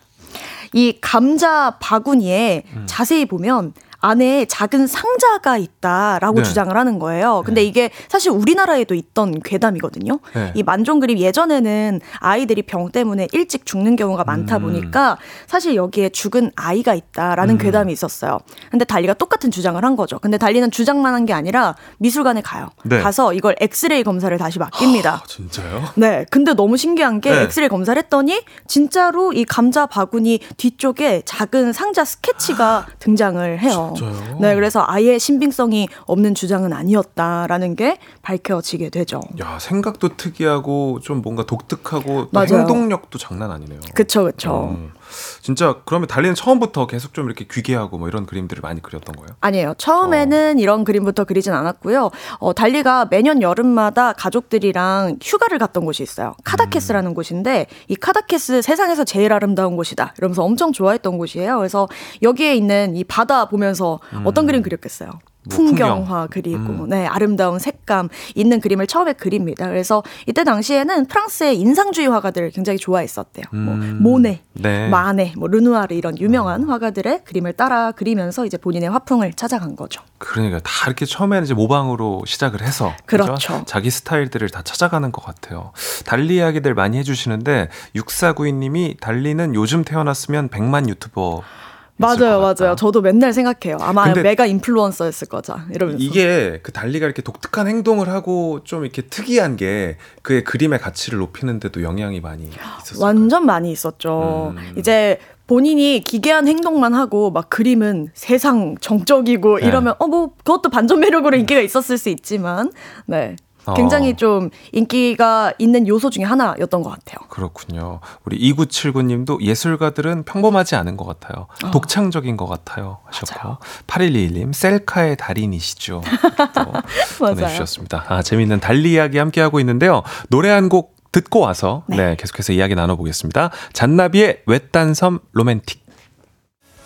이 감자 바구니에 음. 자세히 보면 안에 작은 상자가 있다라고 네. 주장을 하는 거예요. 근데 이게 사실 우리나라에도 있던 괴담이거든요. 네. 이 만종 그림 예전에는 아이들이 병 때문에 일찍 죽는 경우가 많다 음. 보니까 사실 여기에 죽은 아이가 있다라는 음. 괴담이 있었어요. 근데 달리가 똑같은 주장을 한 거죠. 근데 달리는 주장만 한 게 아니라 미술관에 가요. 네. 가서 이걸 엑스레이 검사를 다시 맡깁니다. 진짜요? 네. 근데 너무 신기한 게 네. 엑스레이 검사를 했더니 진짜로 이 감자 바구니 뒤쪽에 작은 상자 스케치가 등장을 해요. 네. 그래서 아예 신빙성이 없는 주장은 아니었다라는 게 밝혀지게 되죠. 야, 생각도 특이하고 좀 뭔가 독특하고 또 맞아요. 행동력도 장난 아니네요. 그쵸, 그쵸. 음. 진짜 그러면 달리는 처음부터 계속 좀 이렇게 귀개하고 뭐 이런 그림들을 많이 그렸던 거예요? 아니에요. 처음에는 이런 그림부터 그리진 않았고요. 어, 달리가 매년 여름마다 가족들이랑 휴가를 갔던 곳이 있어요. 카다케스라는 곳인데 이 카다케스 세상에서 제일 아름다운 곳이다. 이러면서 엄청 좋아했던 곳이에요. 그래서 여기에 있는 이 바다 보면서 어떤 그림 그렸겠어요? 뭐 풍경화 풍경. 그리고 네 아름다운 색감 있는 그림을 처음에 그립니다. 그래서 이때 당시에는 프랑스의 인상주의 화가들을 굉장히 좋아했었대요. 뭐 음. 모네, 네. 마네, 뭐 르누아르 이런 유명한 화가들의 그림을 따라 그리면서 이제 본인의 화풍을 찾아간 거죠. 그러니까 다 이렇게 처음에는 이제 모방으로 시작을 해서 그죠? 그렇죠. 자기 스타일들을 다 찾아가는 것 같아요. 달리 이야기들 많이 해주시는데 6492님이 달리는 요즘 태어났으면 100만 유튜버 맞아요, 맞아요. 저도 맨날 생각해요. 아마 메가 인플루언서였을 거죠. 이러면서. 이게 그 달리가 이렇게 독특한 행동을 하고 좀 이렇게 특이한 게 그의 그림의 가치를 높이는데도 영향이 많이 있었어요. 완전 많이 있었죠. 음. 이제 본인이 기괴한 행동만 하고 막 그림은 세상 정적이고 네. 이러면 어뭐 그것도 반전 매력으로 인기가 있었을 수 있지만 네. 굉장히 어. 좀 인기가 있는 요소 중에 하나였던 것 같아요. 그렇군요. 우리 2979님도 예술가들은 평범하지 않은 것 같아요. 어. 독창적인 것 같아요. 하셨고 8121님 셀카의 달인이시죠. 또 맞아요. 보내주셨습니다. 아 재미있는 달리 이야기 함께 하고 있는데요. 노래 한 곡 듣고 와서 네. 계속해서 이야기 나눠보겠습니다. 잔나비의 외딴섬 로맨틱.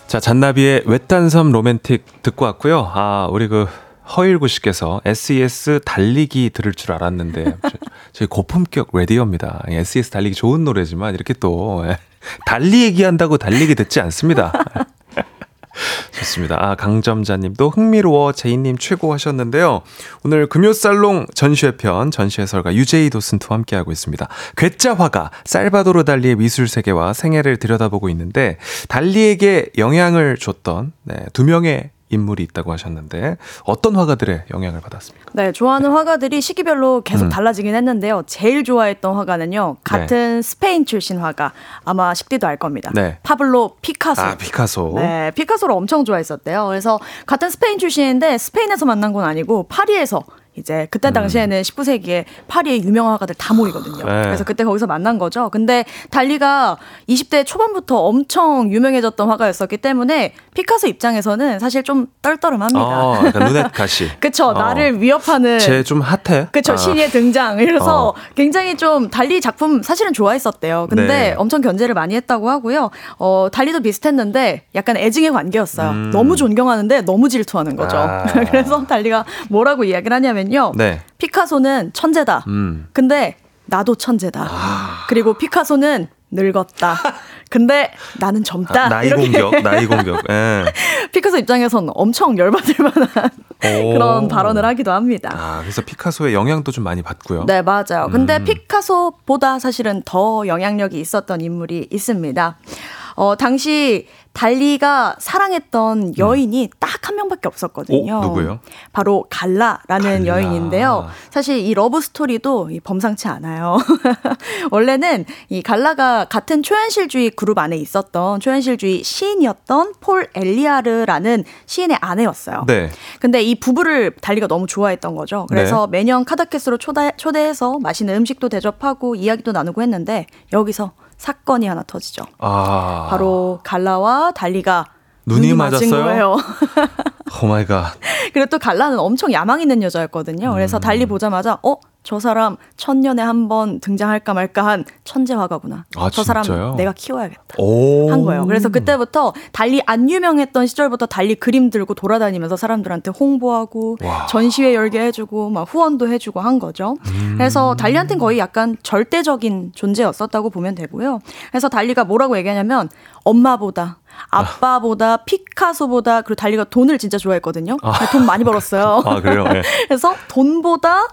자 잔나비의 외딴섬 로맨틱 듣고 왔고요. 아 우리 그 허일구 씨께서 SES 달리기 들을 줄 알았는데 저- 저희 고품격 라디오입니다. SES 달리기 좋은 노래지만 이렇게 또 예, 달리 얘기한다고 달리기 듣지 않습니다. 좋습니다. 아, 강점자님도 흥미로워 제이님 최고 하셨는데요. 오늘 금요살롱 전시회편 전시해설가 유제이 도슨트와 함께하고 있습니다. 괴짜 화가 살바도르 달리의 미술 세계와 생애를 들여다보고 있는데 달리에게 영향을 줬던 네, 두 명의 인물이 있다고 하셨는데 어떤 화가들의 영향을 받았습니까? 네, 좋아하는 화가들이 시기별로 계속 음. 달라지긴 했는데요. 제일 좋아했던 화가는요. 같은 스페인 출신 화가 아마 식디도 알 겁니다. 네. 파블로 피카소. 아, 피카소. 네, 피카소를 엄청 좋아했었대요. 그래서 같은 스페인 출신인데 스페인에서 만난 건 아니고 파리에서 이제 그때 당시에는 19세기에 파리의 유명한 화가들 다 모이거든요. 네. 그래서 그때 거기서 만난 거죠. 근데 달리가 20대 초반부터 엄청 유명해졌던 화가였었기 때문에 피카소 입장에서는 사실 좀 떨떠름합니다. 어, 약간 루넷 가시. 그쵸, 어. 나를 위협하는. 쟤 좀 핫해. 그쵸, 아. 신의 등장. 이래서 어. 굉장히 좀 달리 작품 사실은 좋아했었대요. 근데 네. 엄청 견제를 많이 했다고 하고요. 어, 달리도 비슷했는데 약간 애증의 관계였어요. 음. 너무 존경하는데 너무 질투하는 거죠. 아. 그래서 달리가 뭐라고 이야기를 하냐면 요. 네. 피카소는 천재다. 음. 근데 나도 천재다. 아. 그리고 피카소는 늙었다. 근데 나는 젊다. 아, 나이 이렇게 공격, 나이 공격. 예. 피카소 입장에서는 엄청 열받을 만한 오. 그런 발언을 하기도 합니다. 아, 그래서 피카소의 영향도 좀 많이 받고요. 네, 맞아요. 근데 음. 피카소보다 사실은 더 영향력이 있었던 인물이 있습니다. 어, 당시 달리가 사랑했던 여인이 딱 한 명밖에 없었거든요. 오, 음. 누구요? 바로 갈라라는 갈라. 여인인데요. 사실 이 러브 스토리도 이 범상치 않아요. 원래는 이 갈라가 같은 초현실주의 그룹 안에 있었던 초현실주의 시인이었던 폴 엘뤼아르라는 시인의 아내였어요. 네. 근데 이 부부를 달리가 너무 좋아했던 거죠. 그래서 매년 카다케스로 초대, 초대해서 맛있는 음식도 대접하고 이야기도 나누고 했는데 여기서 사건이 하나 터지죠. 아. 바로 갈라와 달리가 눈이 맞은 맞았어요? 거예요. Oh my god. 그리고 또 갈라는 엄청 야망 있는 여자였거든요. 그래서 음. 달리 보자마자 어? 저 사람 천년에 한 번 등장할까 말까 한 천재 화가구나. 아, 저 사람 진짜요? 내가 키워야겠다. 오. 한 거예요. 그래서 그때부터 달리 안 유명했던 시절부터 달리 그림 들고 돌아다니면서 사람들한테 홍보하고 와. 전시회 열게 해주고 막 후원도 해주고 한 거죠. 음. 그래서 달리한테는 거의 약간 절대적인 존재였었다고 보면 되고요. 그래서 달리가 뭐라고 얘기하냐면 엄마보다 아빠보다 피카소보다 그리고 달리가 돈을 진짜 좋아했거든요. 아. 돈 많이 벌었어요. 아, 그래요? 예. 그래서 돈보다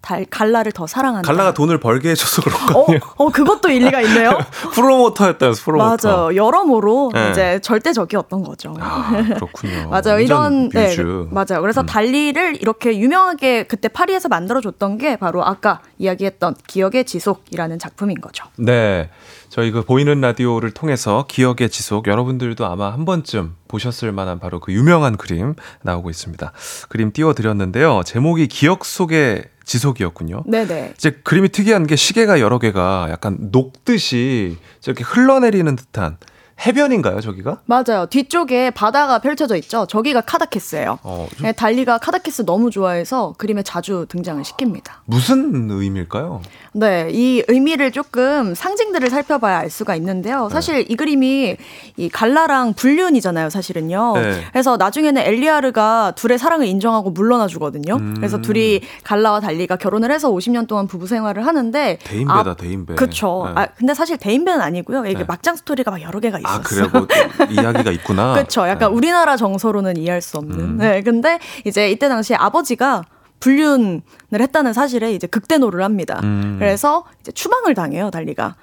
달 갈라를 더 사랑한다. 갈라가 돈을 벌게 해줘서 어, 그렇거든요. 어 그것도 일리가 있네요. 프로모터였다요, 프로모터. 맞아요. 여러모로 네. 이제 절대적이었던 거죠. 아, 그렇군요. 맞아요. 이런 네, 뮤즈. 맞아요. 그래서 음. 달리를 이렇게 유명하게 그때 파리에서 만들어 줬던 게 바로 아까 이야기했던 기억의 지속이라는 작품인 거죠. 네. 저희 그 보이는 라디오를 통해서 기억의 지속 여러분들도 아마 한 번쯤 보셨을 만한 바로 그 유명한 그림 나오고 있습니다. 그림 띄워드렸는데요. 제목이 기억 속의 지속이었군요. 네네. 이제 그림이 특이한 게 시계가 여러 개가 약간 녹듯이 저렇게 흘러내리는 듯한 해변인가요, 저기가? 맞아요. 뒤쪽에 바다가 펼쳐져 있죠. 저기가 카다케스예요. 어, 좀 네, 달리가 카다케스 너무 좋아해서 그림에 자주 등장을 시킵니다. 무슨 의미일까요? 네, 이 의미를 조금 상징들을 살펴봐야 알 수가 있는데요. 사실 이 그림이 이 갈라랑 불륜이잖아요, 사실은요. 네. 그래서 나중에는 엘리아르가 둘의 사랑을 인정하고 물러나 주거든요. 음. 그래서 둘이 갈라와 달리가 결혼을 해서 50년 동안 부부 생활을 하는데 대인배다, 아, 대인배. 그쵸. 네. 아, 근데 사실 대인배는 아니고요. 이게 네. 막장 스토리가 막 여러 개가 있어요. 아, 그래요? 뭐 이야기가 있구나. 그렇죠. 약간 네. 우리나라 정서로는 이해할 수 없는. 음. 네. 근데 이제 이때 당시에 아버지가 불륜을 했다는 사실에 이제 극대노를 합니다. 음. 그래서 이제 추방을 당해요, 달리가.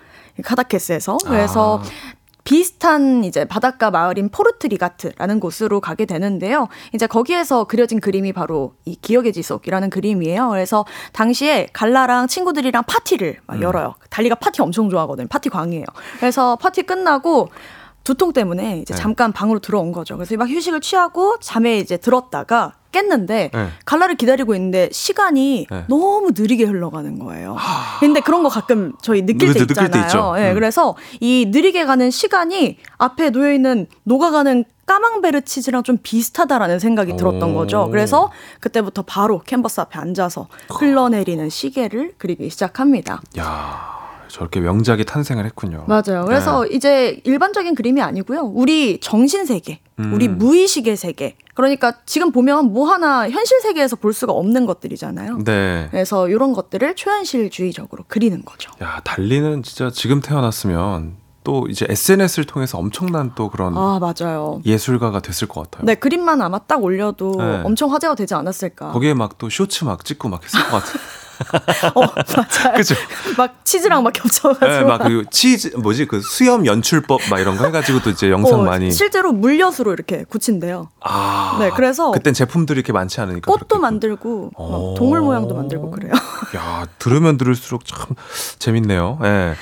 카다케스에서. 그래서 아. 비슷한 이제 바닷가 마을인 포르트리가트라는 곳으로 가게 되는데요. 이제 거기에서 그려진 그림이 바로 이 기억의 지속이라는 그림이에요. 그래서 당시에 갈라랑 친구들이랑 파티를 막 열어요. 달리가 파티 엄청 좋아하거든요. 파티 광이에요. 그래서 파티 끝나고 두통 때문에 이제 네. 잠깐 방으로 들어온 거죠. 그래서 막 휴식을 취하고 잠에 이제 들었다가 깼는데 네. 갈라를 기다리고 있는데 시간이 네. 너무 느리게 흘러가는 거예요. 근데 그런 거 가끔 저희 느낄 때 느낄 때 있잖아요. 예, 음. 그래서 이 느리게 가는 시간이 앞에 놓여 있는 녹아가는 까망베르 치즈랑 좀 비슷하다라는 생각이 들었던 오. 거죠. 그래서 그때부터 바로 캔버스 앞에 앉아서 흘러내리는 시계를 그리기 시작합니다. 야, 저렇게 명작이 탄생을 했군요. 맞아요. 그래서 네. 이제 일반적인 그림이 아니고요. 우리 정신 세계, 음. 우리 무의식의 세계. 그러니까 지금 보면 뭐 하나 현실 세계에서 볼 수가 없는 것들이잖아요. 네. 그래서 이런 것들을 초현실주의적으로 그리는 거죠. 야, 달리는 진짜 지금 태어났으면 또 이제 SNS를 통해서 엄청난 또 그런 아, 맞아요. 예술가가 됐을 것 같아요. 네, 그림만 아마 딱 올려도 네. 엄청 화제가 되지 않았을까. 거기에 막 또 쇼츠 막 찍고 막 했을 것 같아요. 어, 맞아요. 그죠? 막 치즈랑 막 겹쳐가지고. 네, 막그 치즈 뭐지 그 수염 연출법 막 이런 거 해가지고 또 이제 영상 어, 많이. 실제로 물엿으로 이렇게 굳힌대요. 아. 네, 그래서 그땐 제품들이 이렇게 많지 않으니까. 꽃도 만들고 막 어. 동물 모양도 만들고 그래요. 야 들으면 들을수록 참 재밌네요. 예.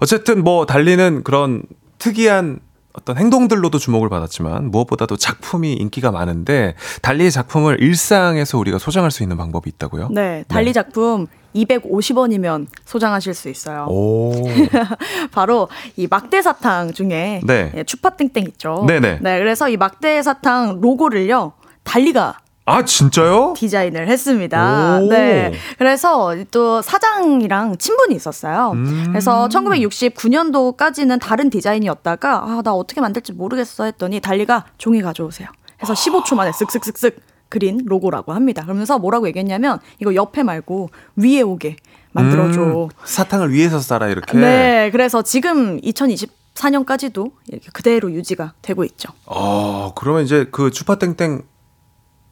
어쨌든 뭐 달리는 그런 특이한 어떤 행동들로도 주목을 받았지만 무엇보다도 작품이 인기가 많은데 달리의 작품을 일상에서 우리가 소장할 수 있는 방법이 있다고요? 네, 달리 작품 250원이면 소장하실 수 있어요. 오. 바로 이 막대 사탕 중에 네. 예, 추파땡땡 있죠. 네네. 네, 그래서 이 막대 사탕 로고를요 달리가 아 진짜요? 디자인을 했습니다. 오. 네. 그래서 또 사장이랑 친분이 있었어요. 음. 그래서 1969년도까지는 다른 디자인이었다가 아, 나 어떻게 만들지 모르겠어 했더니 달리가 종이 가져오세요. 해서 15초 만에 쓱쓱쓱쓱 그린 로고라고 합니다. 그러면서 뭐라고 얘기했냐면 이거 옆에 말고 위에 오게 만들어줘. 음, 사탕을 위에서 쌀아 이렇게. 네. 그래서 지금 2024년까지도 이렇게 그대로 유지가 되고 있죠. 어 그러면 이제 그 추파땡땡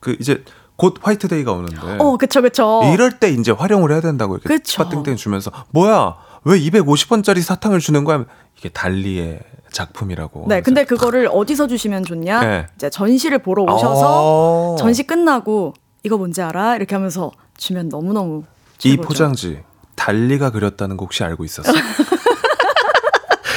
그 이제 곧 화이트데이가 오는데. 어, 그쵸, 그쵸. 이럴 때 이제 활용을 해야 된다고 이렇게. 추파땡땡 주면서 뭐야 왜 250원짜리 사탕을 주는 거야? 이게 달리의 작품이라고. 네, 근데 그거를 어디서 주시면 좋냐? 네. 이제 전시를 보러 오셔서 아. 전시 끝나고 이거 뭔지 알아? 이렇게 하면서 주면 너무 너무 이 최고죠. 포장지 달리가 그렸다는 거 혹시 알고 있었어?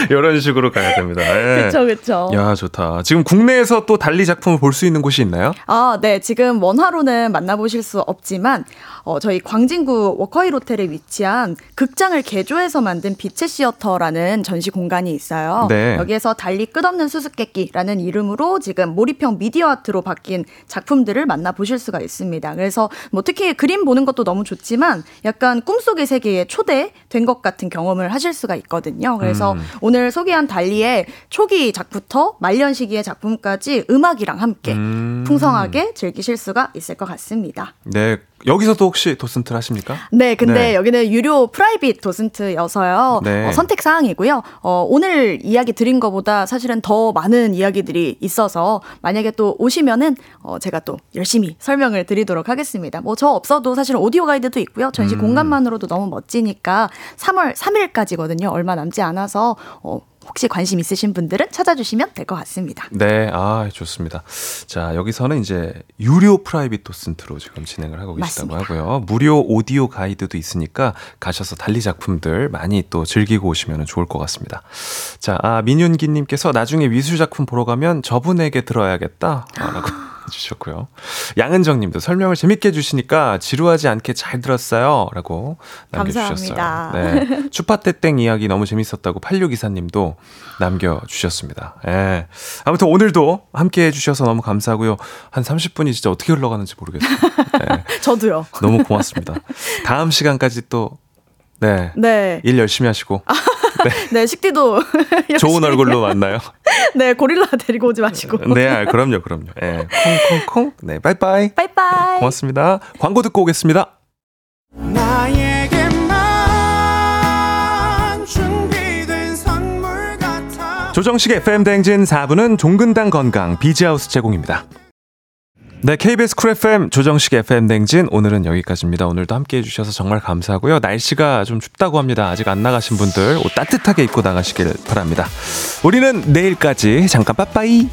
이런 식으로 가야 됩니다. 예. 그쵸, 그쵸. 야, 좋다. 지금 국내에서 또 달리 작품을 볼 수 있는 곳이 있나요? 아, 네. 지금 원화로는 만나보실 수 없지만, 어, 저희 광진구 워커힐 호텔에 위치한 극장을 개조해서 만든 빛의 시어터라는 전시 공간이 있어요. 네. 여기에서 달리 끝없는 수수께끼라는 이름으로 지금 몰입형 미디어 아트로 바뀐 작품들을 만나보실 수가 있습니다. 그래서 뭐 특히 그림 보는 것도 너무 좋지만 약간 꿈속의 세계에 초대된 것 같은 경험을 하실 수가 있거든요. 그래서 음. 오늘 소개한 달리의 초기 작부터 말년 시기의 작품까지 음악이랑 함께 음. 풍성하게 즐기실 수가 있을 것 같습니다. 네. 여기서도 혹시 도슨트를 하십니까? 네, 근데 네. 여기는 유료 private 도슨트여서요. 네. 어, 선택 사항이고요. 어, 오늘 이야기 드린 것보다 사실은 더 많은 이야기들이 있어서 만약에 또 오시면은 어, 제가 또 열심히 설명을 드리도록 하겠습니다. 뭐 저 없어도 사실은 오디오 가이드도 있고요. 전시 음. 공간만으로도 너무 멋지니까 3월 3일까지거든요. 얼마 남지 않아서 어, 혹시 관심 있으신 분들은 찾아주시면 될 것 같습니다. 네, 아 좋습니다. 자 여기서는 이제 유료 프라이빗 도슨트로 지금 진행을 하고 계시다고 맞습니다. 하고요. 무료 오디오 가이드도 있으니까 가셔서 달리 작품들 많이 또 즐기고 오시면 좋을 것 같습니다. 자, 아, 민윤기님께서 나중에 미술 작품 보러 가면 저분에게 들어야겠다라고. 해주셨고요. 양은정님도 설명을 재밌게 해주시니까 지루하지 않게 잘 들었어요. 라고 남겨주셨어요. 감사합니다. 네. 추파떼땡 이야기 너무 재밌었다고 8624님도 남겨주셨습니다. 예. 아무튼 오늘도 함께 해주셔서 너무 감사하고요. 한 30분이 진짜 어떻게 흘러가는지 모르겠어요. 예. 저도요. 너무 고맙습니다. 다음 시간까지 또, 네. 네. 일 열심히 하시고, 네, 식디도 좋은 얼굴로 만나요. 네, 고릴라 데리고 오지 마시고. 네, 아, 그럼요, 그럼요. 예. 콩콩콩. 네, 빠이빠이. 빠이빠이. 고맙습니다. 광고 듣고 오겠습니다. 조정식의 FM 대행진 4부는 종근당 건강 비지하우스 제공입니다. 네, KBS 쿨 FM 조정식 FM 대행진 오늘은 여기까지입니다. 오늘도 함께 해주셔서 정말 감사하고요. 날씨가 좀 춥다고 합니다. 아직 안 나가신 분들 옷 따뜻하게 입고 나가시길 바랍니다. 우리는 내일까지 잠깐 빠빠이.